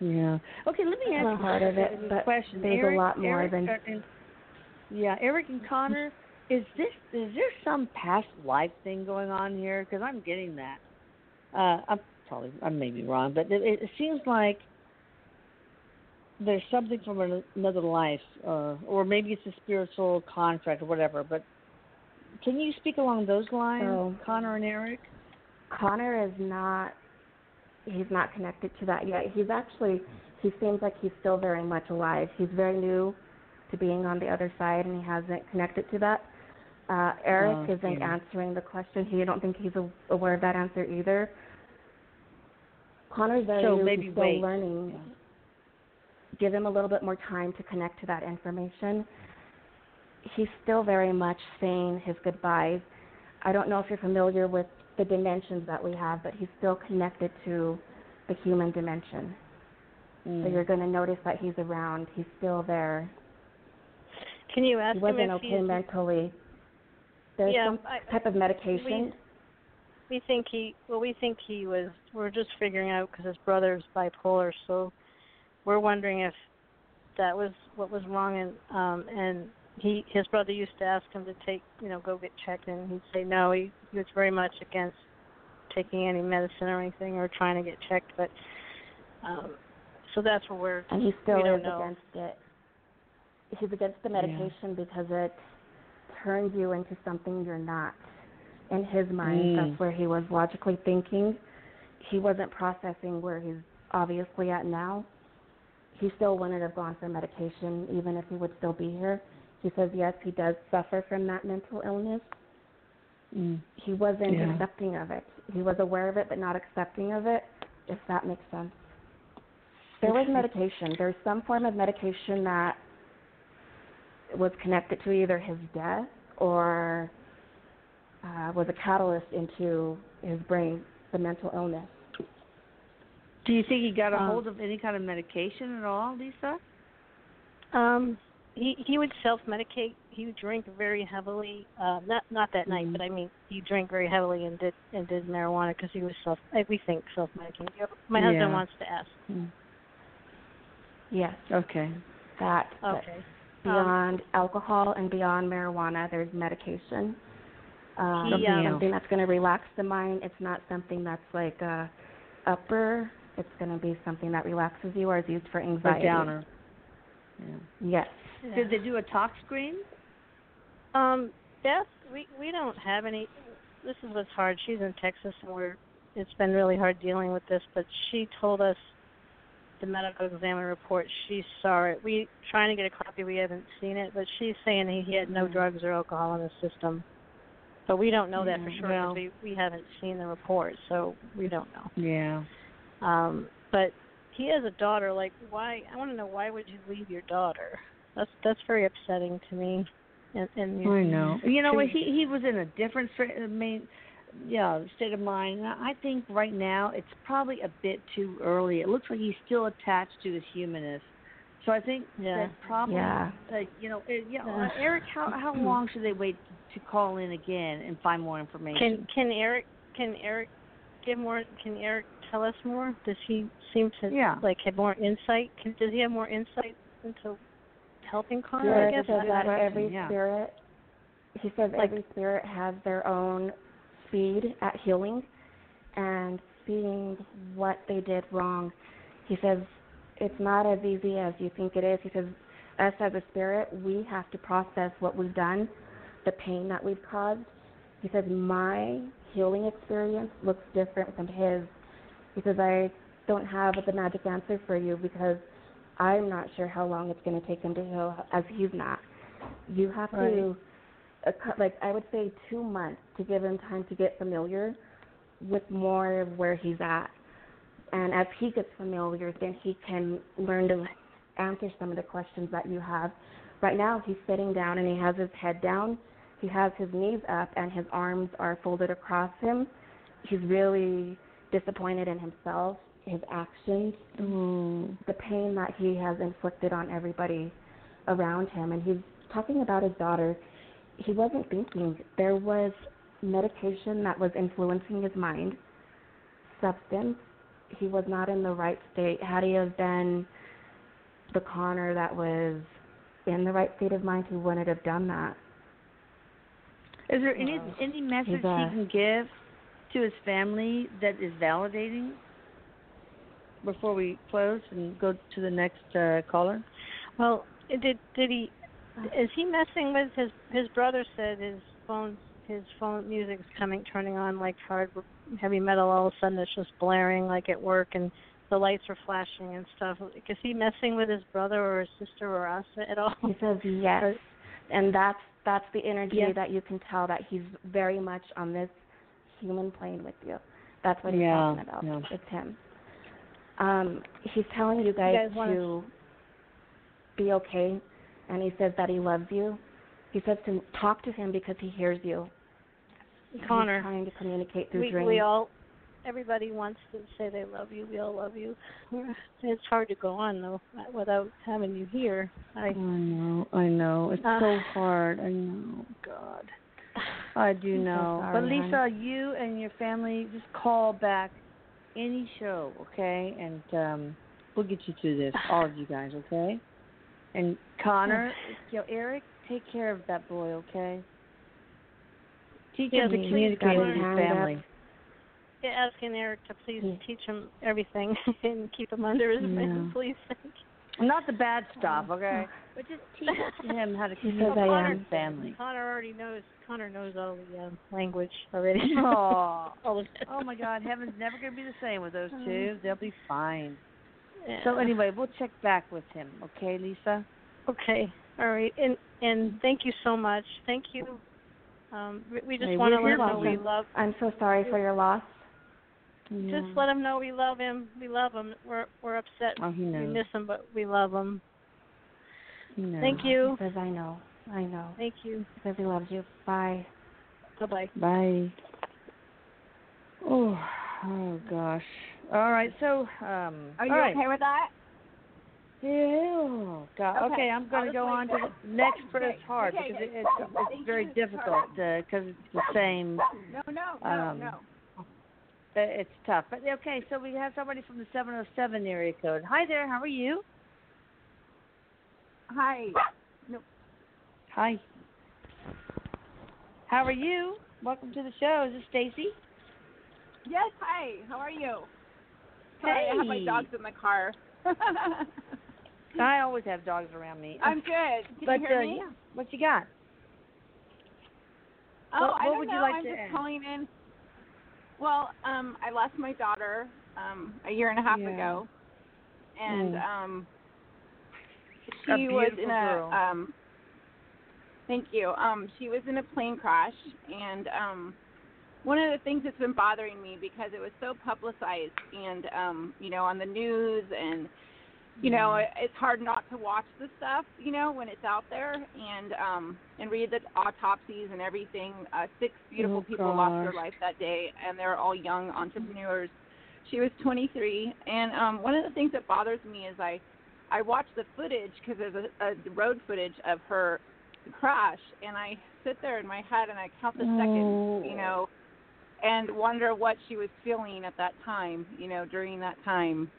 Yeah. Okay, let me ask Uh, you part of it, a but question. there's a lot more Erik, than- uh, and- yeah, Erik and Connor. is this is there some past life thing going on here? Because I'm getting that. Uh, I'm probably I may be wrong, but it, it seems like there's something from another life, or or maybe it's a spiritual contract or whatever. But can you speak along those lines, So- Connor and Erik? Connor is not he's not connected to that yet. He's actually he seems like he's still very much alive. He's very new to being on the other side and he hasn't connected to that. Uh Erik Oh, isn't yeah. answering the question. He I don't think he's a, aware of that answer either. Connor's very So new, maybe he's still wait. learning. Yeah. Give him a little bit more time to connect to that information. He's still very much saying his goodbyes. I don't know if you're familiar with the dimensions that we have, but he's still connected to the human dimension. So Mm. you're going to notice that he's around. He's still there. Can you ask He wasn't if okay he's mentally. There's Yeah, some I- type of medication. we think he well we think he was we're just figuring out because his brother's bipolar so we're wondering if that was what was wrong and um and he his brother used to ask him to take you know go get checked and he'd say no he, he was very much against taking any medicine or anything or trying to get checked but um so that's what we're and he still we is know. against it. He's against the medication because it turns you into something you're not. In his mind, Mm. that's where he was logically thinking. He wasn't processing where he's obviously at now. He still wouldn't have gone for medication even if he would still be here. He says yes, he does suffer from that mental illness. Mm. He wasn't Yeah. accepting of it. He was aware of it but not accepting of it, if that makes sense. There was medication. There's some form of medication that was connected to either his death or uh, was a catalyst into his brain, the mental illness. Do you think he got a Um, hold of any kind of medication at all, Lisa? Um, he he would self medicate. He would drink very heavily. Uh, not not that night, Mhm. but I mean, he drank very heavily and did and did marijuana because he was self. I, we think self medicating. My Yeah. husband wants to ask. Yes, Okay. that. but Okay. Beyond alcohol and beyond marijuana, there's medication. Um, He, um, something that's going to relax the mind. It's not something that's like a upper. It's going to be something that relaxes you or is used for Or anxiety. downer. Yeah. Yes. Did they do a tox screen? Um, Beth, we we don't have any. This is what's hard. She's in Texas, and we're. It's been really hard dealing with this, but she told us the medical examiner report. She saw it. We trying to get a copy. We haven't seen it, but she's saying he, he had no drugs or alcohol in his system. But we don't know that for Yeah, sure well- because we we haven't seen the report, so we don't know. Yeah. Um, but he has a daughter. Like, why? I want to know why would you leave your daughter? That's that's very upsetting to me. And, and I know. You know, Should- he he was in a different uh, main, yeah, state of mind. I think right now it's probably a bit too early. It looks like he's still attached to his humanness. So I think Yeah. that probably, Yeah. uh, you know, uh, yeah, Yeah. uh, Erik, how how long should they wait to call in again and find more information? Can can Erik can Erik give more? Can Erik tell us more? Does he seem to Yeah. like have more insight? Can, does he have more insight into helping Connor? I guess says that a question, every yeah. spirit, he says Like- every spirit has their own speed at healing and seeing what they did wrong. He says it's not as easy as you think it is. He says us as a spirit, we have to process what we've done, the pain that we've caused. He says my healing experience looks different from his. Says I don't have the magic answer for you because I'm not sure how long it's going to take him to heal, as he's not. You have to, uh, like I would say, two months to give him time to get familiar with more of where he's at. And as he gets familiar, then he can learn to answer some of the questions that you have. Right now, he's sitting down and he has his head down. He has his knees up and his arms are folded across him. He's really disappointed in himself, his actions, Mm. the pain that he has inflicted on everybody around him. And he's talking about his daughter. He wasn't thinking. There was medication that was influencing his mind, substance. He was not in the right state. Had he have been the Connor that was in the right state of mind, he wouldn't have done that. Is there any any message he can give to his family that is validating before we close and go to the next uh, caller? Well, did did he? Is he messing with his? His brother said his phone his phone music's coming turning on like hard heavy metal. All of a sudden, it's just blaring like at work, and the lights are flashing and stuff. Is he messing with his brother or his sister or us at all? He says yes, and that's that's the energy Yeah. that you can tell that he's very much on this human playing with you. That's what he's Yeah, talking about. yeah. It's him. Um, he's telling you guys, guys wanna- to be okay, and he says that he loves you. He says to talk to him because he hears you. Connor, he's trying to communicate through we dreams. we all everybody wants to say they love you. We all love you. It's hard to go on though without having you here. I I know, I know. It's Uh, so hard. I know. God. I do I'm so know. sorry, but. Lisa, you and your family just call back any show, okay? And um we'll get you through this, all of you guys, okay? And Connor, [SIGHS] you know, Erik, take care of that boy, okay? Teach Yeah, him to communicate with his up. family. Yeah, asking Erik to please Hmm. teach him everything [LAUGHS] and keep him under his Yeah. [LAUGHS] wing, please. Not the bad stuff, okay? [LAUGHS] But just teach him how to He says communicate I with am. his family. Connor already knows. Connor knows all the um, language already. Aw. [LAUGHS] all of it. Oh my God, heaven's never gonna be the same with those [LAUGHS] two. They'll be fine. Yeah. So anyway, we'll check back with him, okay, Lisa? Okay. All right. And and thank you so much. Thank you. Um, we- we just Hey, want to let here know we love. I'm so sorry for your loss. Just let him know we love him. We love him. We're we're upset. Oh, he knows. We miss him, but we love him. He knows. Thank you. Because I know. I know. Thank you. Because says he loves you. Bye. Bye bye. Bye. Oh, oh gosh. All right. So, um. Are you all right. okay with that? Yeah. Oh, God. Okay, Okay, I'm going to go on to the next, but Okay, it's hard okay, because it, it's it's very you. difficult because it's the same. No, no, no, Um, no. It's tough. But okay, so we have somebody from the 707 area code. Hi there. How are you? Hi. Hi. How are you? Welcome to the show. Is this Stacy? Yes, hi. How are you? Sorry, I have my dogs in the car. I [LAUGHS] always have dogs around me. I'm good. Can but you hear uh, me? yeah, what you got? Oh, What- I don't would you know. like I'm just calling in. Well, um, I lost my daughter um a year and a half Yeah. ago, and Mm. um, she was in a um. Thank you. Um, she was in a plane crash, and um, one of the things that's been bothering me because it was so publicized and um, you know, on the news and you know, Mm. it's hard not to watch the stuff, you know, when it's out there and um and read the autopsies and everything. Uh six beautiful Oh, people lost their life that day and they're all young entrepreneurs. She was 23 and um one of the things that bothers me is I I watch the footage because there's a, a road footage of her crash and I sit there in my head and I count the seconds, you Oh. know, and wonder what she was feeling at that time, you know, during that time.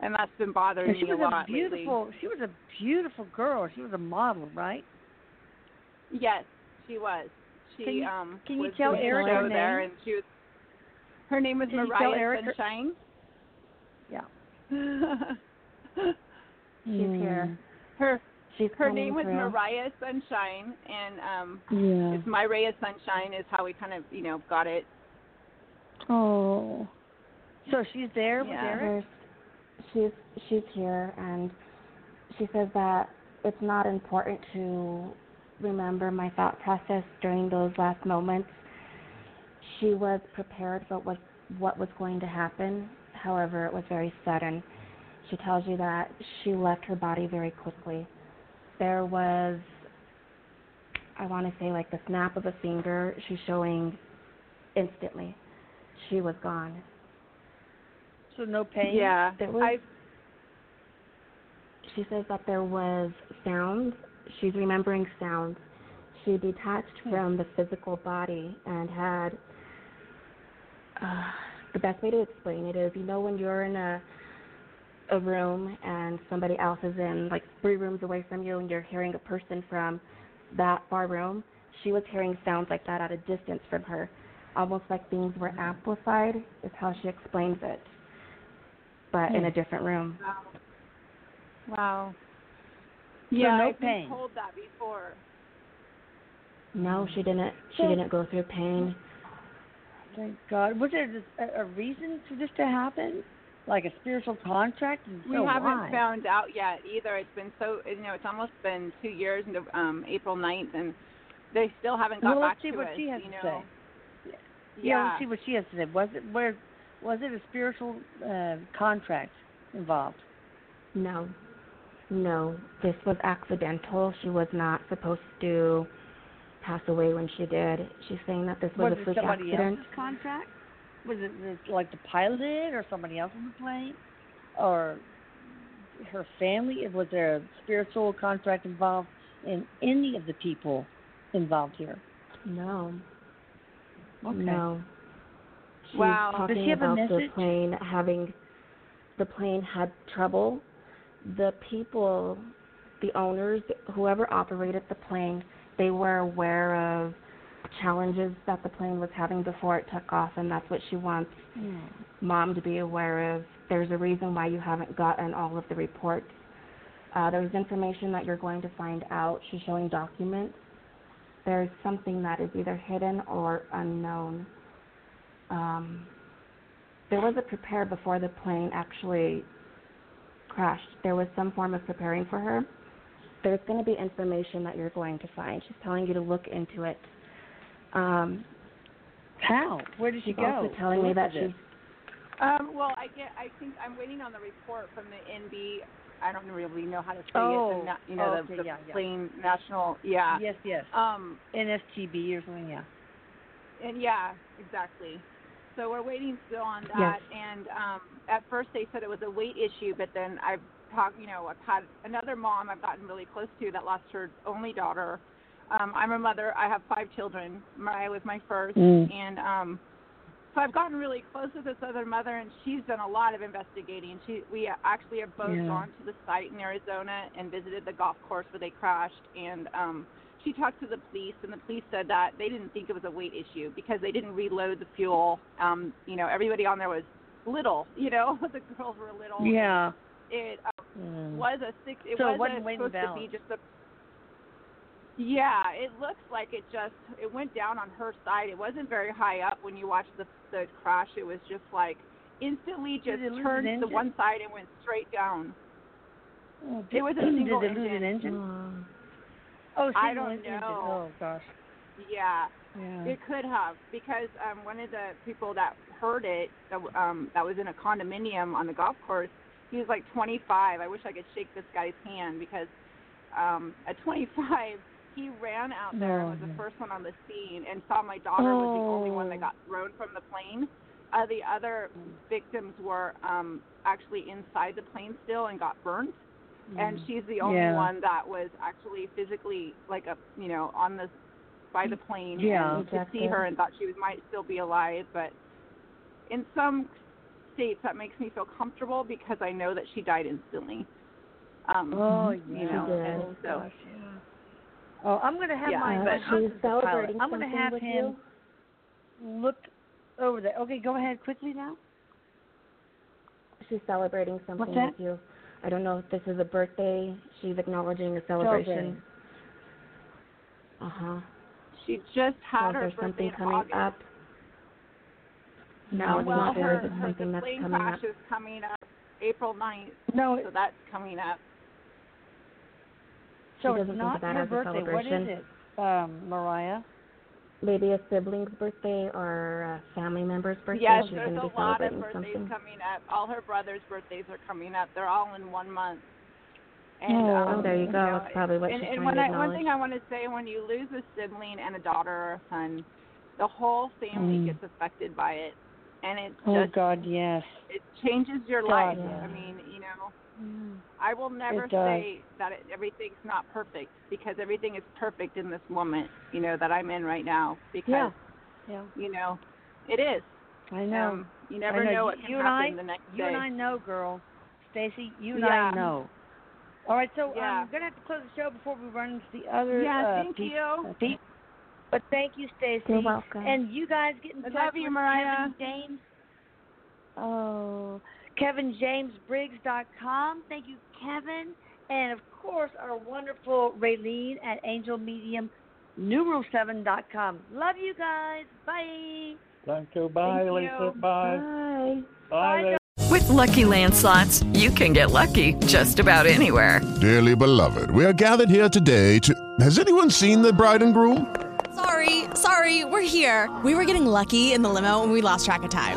And that's been bothering And she me was a a lot lately. beautiful. She was a beautiful girl. She was a model, right? Yes, she was. She Can you- um can you was tell a Erik her there name? and she was her name was Can Mariah Sunshine. Yeah. [LAUGHS] She's here. her She's her name was through. Mariah Sunshine and um Yeah. it's My Ray of Sunshine is how we kind of, you know, got it. Oh. So she's there with Erik. She's she's here, and she says that it's not important to remember my thought process during those last moments. She was prepared for what what was going to happen. However, it was very sudden. She tells you that she left her body very quickly. There was, I want to say, like the snap of a finger. She's showing instantly. She was gone. So no pain. Yeah. There was I she says that there was sounds. She's remembering sounds. She detached from the physical body and had. Uh, the best way to explain it is, you know, when you're in a a room and somebody else is in like three rooms away from you, and you're hearing a person from that far room. she was hearing sounds like that at a distance from her, almost like things were amplified, is how she explains it, but in a different room. Wow. Wow. So Yeah, no I've been pain. told that before. No, she didn't. She So- didn't go through pain. Thank God. Was there just a, a reason for this to happen? Like a spiritual contract? And We so haven't why? found out yet either. It's been so you know, it's almost been two years into um April ninth and they still haven't got well, back let's see to what us. she has you to say. Yeah, Yeah. let's see what she has to say. Was it where? Was it a spiritual uh, contract involved? No. No. This was accidental. She was not supposed to pass away when she did. She's saying that this was, was a it freak somebody accident. else's contract? Was it the- like the pilot or somebody else on the plane, or her family? Was there a spiritual contract involved in any of the people involved here? No. Okay. No. She's Wow. Does talking she have a about the plane having the plane had trouble. The people, the owners, whoever operated the plane, they were aware of challenges that the plane was having before it took off, and that's what she wants Hmm. mom to be aware of. There's a reason why you haven't gotten all of the reports. Uh, there's information that you're going to find out. She's showing documents. There's something that is either hidden or unknown. Um, there was a prepare before the plane actually crashed. There was some form of preparing for her. There's going to be information that you're going to find. She's telling you to look into it. Um, How? Where did she go? she's also telling to me that at she's Um, well, I get. I think I'm waiting on the report from the NB. I don't really know how to say Oh, it. The, na- you know, okay, the, the yeah, yeah. plane national. Yeah. Yes, yes. Um, NSTB or something. Yeah. and yeah, exactly. So we're waiting still on that. Yes. And um, at first they said it was a weight issue, but then I've talked. You know, I've had another mom I've gotten really close to that lost her only daughter. Um, I'm a mother. I have five children. Mariah was my first, Mm. and um, so I've gotten really close with this other mother, and she's done a lot of investigating. She, we actually have both Yeah. gone to the site in Arizona and visited the golf course where they crashed, and um, she talked to the police, and the police said that they didn't think it was a weight issue because they didn't reload the fuel. Um, you know, everybody on there was little. [LAUGHS] You know, the girls were little. Yeah. It uh, Mm. was a six. It So was wasn't a, weight supposed to be just a. Yeah, it looks like it just it went down on her side. It wasn't very high up when you watched the the crash. It was just like instantly just Did it lose turned to one side and went straight down. Oh, It was a did single they lose an engine. engine? Mm. Oh, I don't know. Oh gosh. Yeah, Yeah. it could have because um one of the people that heard it that um that was in a condominium on the golf course. He was like 25. I wish I could shake this guy's hand because um at 25 he ran out there and was the Oh. first one on the scene and saw my daughter was the only one that Oh. got thrown from the plane. Uh, the other victims were um actually inside the plane still and got burnt and she's the only Mm. Yeah. one that was actually physically like a you know on the by the plane Yeah. and could see her and thought she was might still be alive but in some states that makes me feel comfortable because I know that she died instantly um Oh yeah. you know did. and Oh, so gosh, yeah. Oh, I'm gonna have Yeah, my but she's husband's a pilot. celebrating I'm gonna something have with him you. look over there. Okay, go ahead quickly now. She's celebrating something that? with you. I don't know if this is a birthday. She's acknowledging a celebration. Uh huh. she just So had is her there birthday something coming August. up? No, it's well, not her, there. Is it her something the that's plane coming crash up? is coming up April 9th No, so that's coming up so She it's doesn't think not of that your as a birthday. What is celebration. it, um, Mariah? Maybe a sibling's birthday or a family member's birthday. Yes, She's there's going a lot of birthdays something. coming up. All her brothers' birthdays are coming up. They're all in one month. And, Oh, um, there you go. know, That's probably what and, she's and trying when to I, one thing I want to say, when you lose a sibling and a daughter or a son, the whole family Mm. gets affected by it, and it Oh just God, yes. it changes your God, life. yeah. I mean, you know, I will never say that it, everything's not perfect because everything is perfect in this moment, you know, that I'm in right now. Because Yeah. Yeah. you know, it is. I know. Um, you never I know. know You- what can you and happen I- the next You day. and I know, girl. Stacy, you and Yeah. I know. All right, so Yeah. I'm gonna have to close the show before we run into the other Yeah, uh, thank peop- you. uh, peop- But thank you, Stacy. You're welcome. And you guys get in I touch love you, with Mariah. Kevin James. Oh, KevinJamesBriggs.com. Thank you, Kevin. And of course, our wonderful Raylene at AngelMedium numeral7.com. Love you guys. Bye. Thank you. Bye, Thank Lisa. you. Bye. Bye. Bye, Lisa. With Lucky Land slots, you can get lucky just about anywhere. Dearly beloved, we are gathered here today to. Has anyone seen the bride and groom? Sorry, sorry, we're here. We were getting lucky in the limo and we lost track of time.